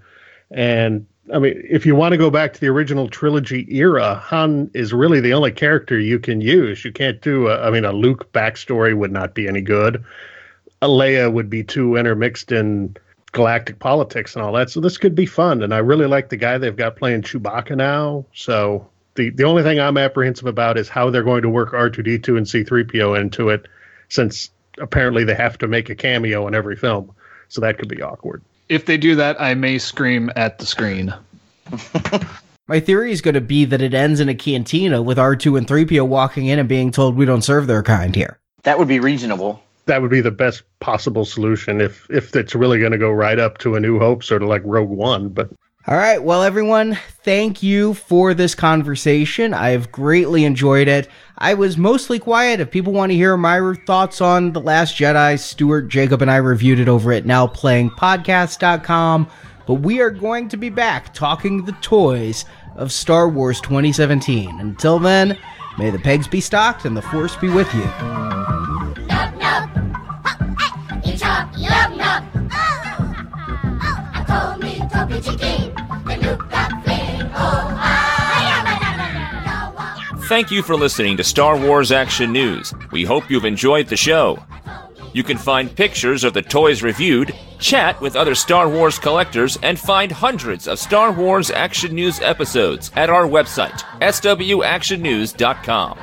And I mean, if you want to go back to the original trilogy era, Han is really the only character you can use. You can't do a, I mean, a Luke backstory would not be any good. A Leia would be too intermixed in galactic politics and all that. So this could be fun. And I really like the guy they've got playing Chewbacca now. So the, the only thing I'm apprehensive about is how they're going to work R2D2 and C3PO into it, since apparently they have to make a cameo in every film. So that could be awkward if they do that, I may scream at the screen. My theory is going to be that it ends in a cantina with R2 and 3PO walking in and being told we don't serve their kind here. That would be reasonable. That would be the best possible solution if if it's really going to go right up to a New Hope, sort of like Rogue One. But all right, well, everyone, thank you for this conversation. I've greatly enjoyed it. I was mostly quiet. If people want to hear my thoughts on The Last Jedi, Stuart, Jacob, and I reviewed it over at nowplayingpodcast.com. But we are going to be back talking the toys of Star Wars 2017. Until then, may the pegs be stocked and the force be with you. Thank you for listening to Star Wars Action News. We hope you've enjoyed the show. You can find pictures of the toys reviewed, chat with other Star Wars collectors, and find hundreds of Star Wars Action News episodes at our website, swactionnews.com.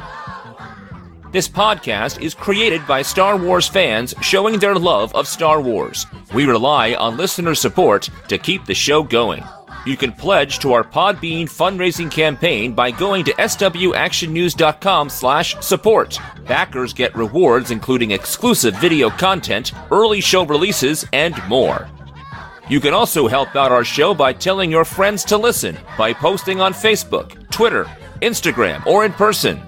This podcast is created by Star Wars fans showing their love of Star Wars. We rely on listener support to keep the show going. You can pledge to our Podbean fundraising campaign by going to swactionnews.com slash support. Backers get rewards including exclusive video content, early show releases, and more. You can also help out our show by telling your friends to listen by posting on Facebook, Twitter, Instagram, or in person.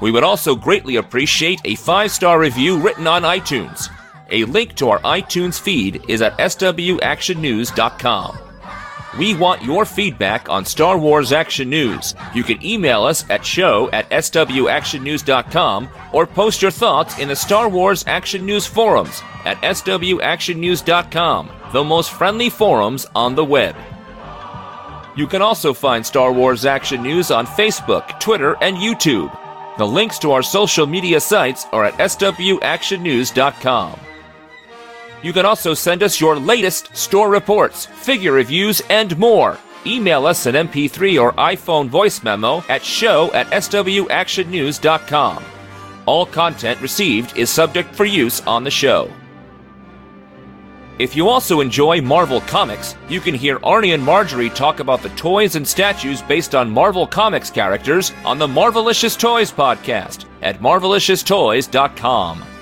We would also greatly appreciate a five star review written on iTunes. A link to our iTunes feed is at swactionnews.com. We want your feedback on Star Wars Action News. You can email us at show at swactionnews.com or post your thoughts in the Star Wars Action News forums at swactionnews.com, the most friendly forums on the web. You can also find Star Wars Action News on Facebook, Twitter, and YouTube. The links to our social media sites are at swactionnews.com. You can also send us your latest store reports, figure reviews, and more. Email us an MP3 or iPhone voice memo at show at swactionnews.com. All content received is subject for use on the show. If you also enjoy Marvel Comics, you can hear Arnie and Marjorie talk about the toys and statues based on Marvel Comics characters on the Marvelicious Toys podcast at marvelicioustoys.com.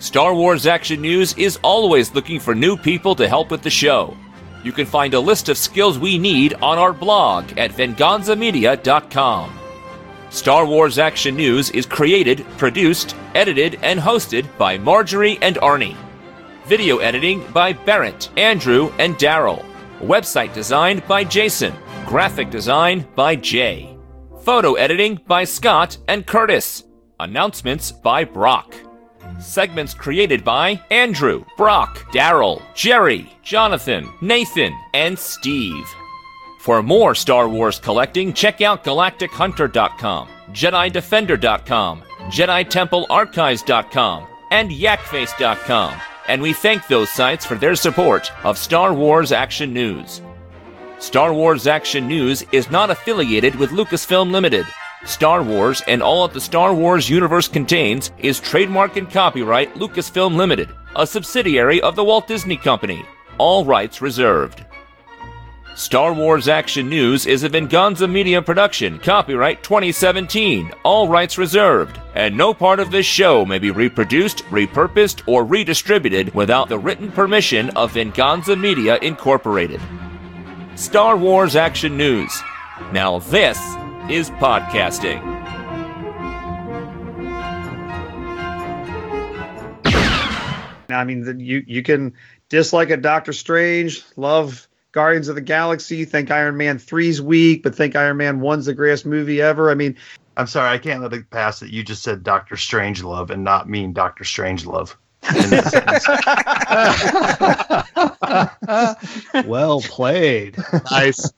Star Wars Action News is always looking for new people to help with the show. You can find a list of skills we need on our blog at venganzamedia.com. Star Wars Action News is created, produced, edited, and hosted by Marjorie and Arnie. Video editing by Barrett, Andrew, and Daryl. Website design by Jason. Graphic design by Jay. Photo editing by Scott and Curtis. Announcements by Brock. Segments created by Andrew, Brock, Daryl, Jerry, Jonathan, Nathan, and Steve. For more Star Wars collecting, check out GalacticHunter.com, JediDefender.com, JediTempleArchives.com, and YakFace.com. And we thank those sites for their support of Star Wars Action News. Star Wars Action News is not affiliated with Lucasfilm Limited. Star Wars and all that the Star Wars universe contains is trademark and copyright Lucasfilm Limited, a subsidiary of the Walt Disney Company. All rights reserved. Star Wars Action News is a Venganza Media production, copyright 2017, all rights reserved, and no part of this show may be reproduced, repurposed, or redistributed without the written permission of Venganza Media Incorporated. Star Wars Action News. Now this is podcasting. I mean, the- you you can dislike a Doctor Strange, love Guardians of the Galaxy, think Iron Man 3's weak, but think Iron Man 1's the greatest movie ever. I mean, I'm sorry, I can't let it pass that you just said Doctor Strange love and not mean Doctor Strange love. well played. Nice.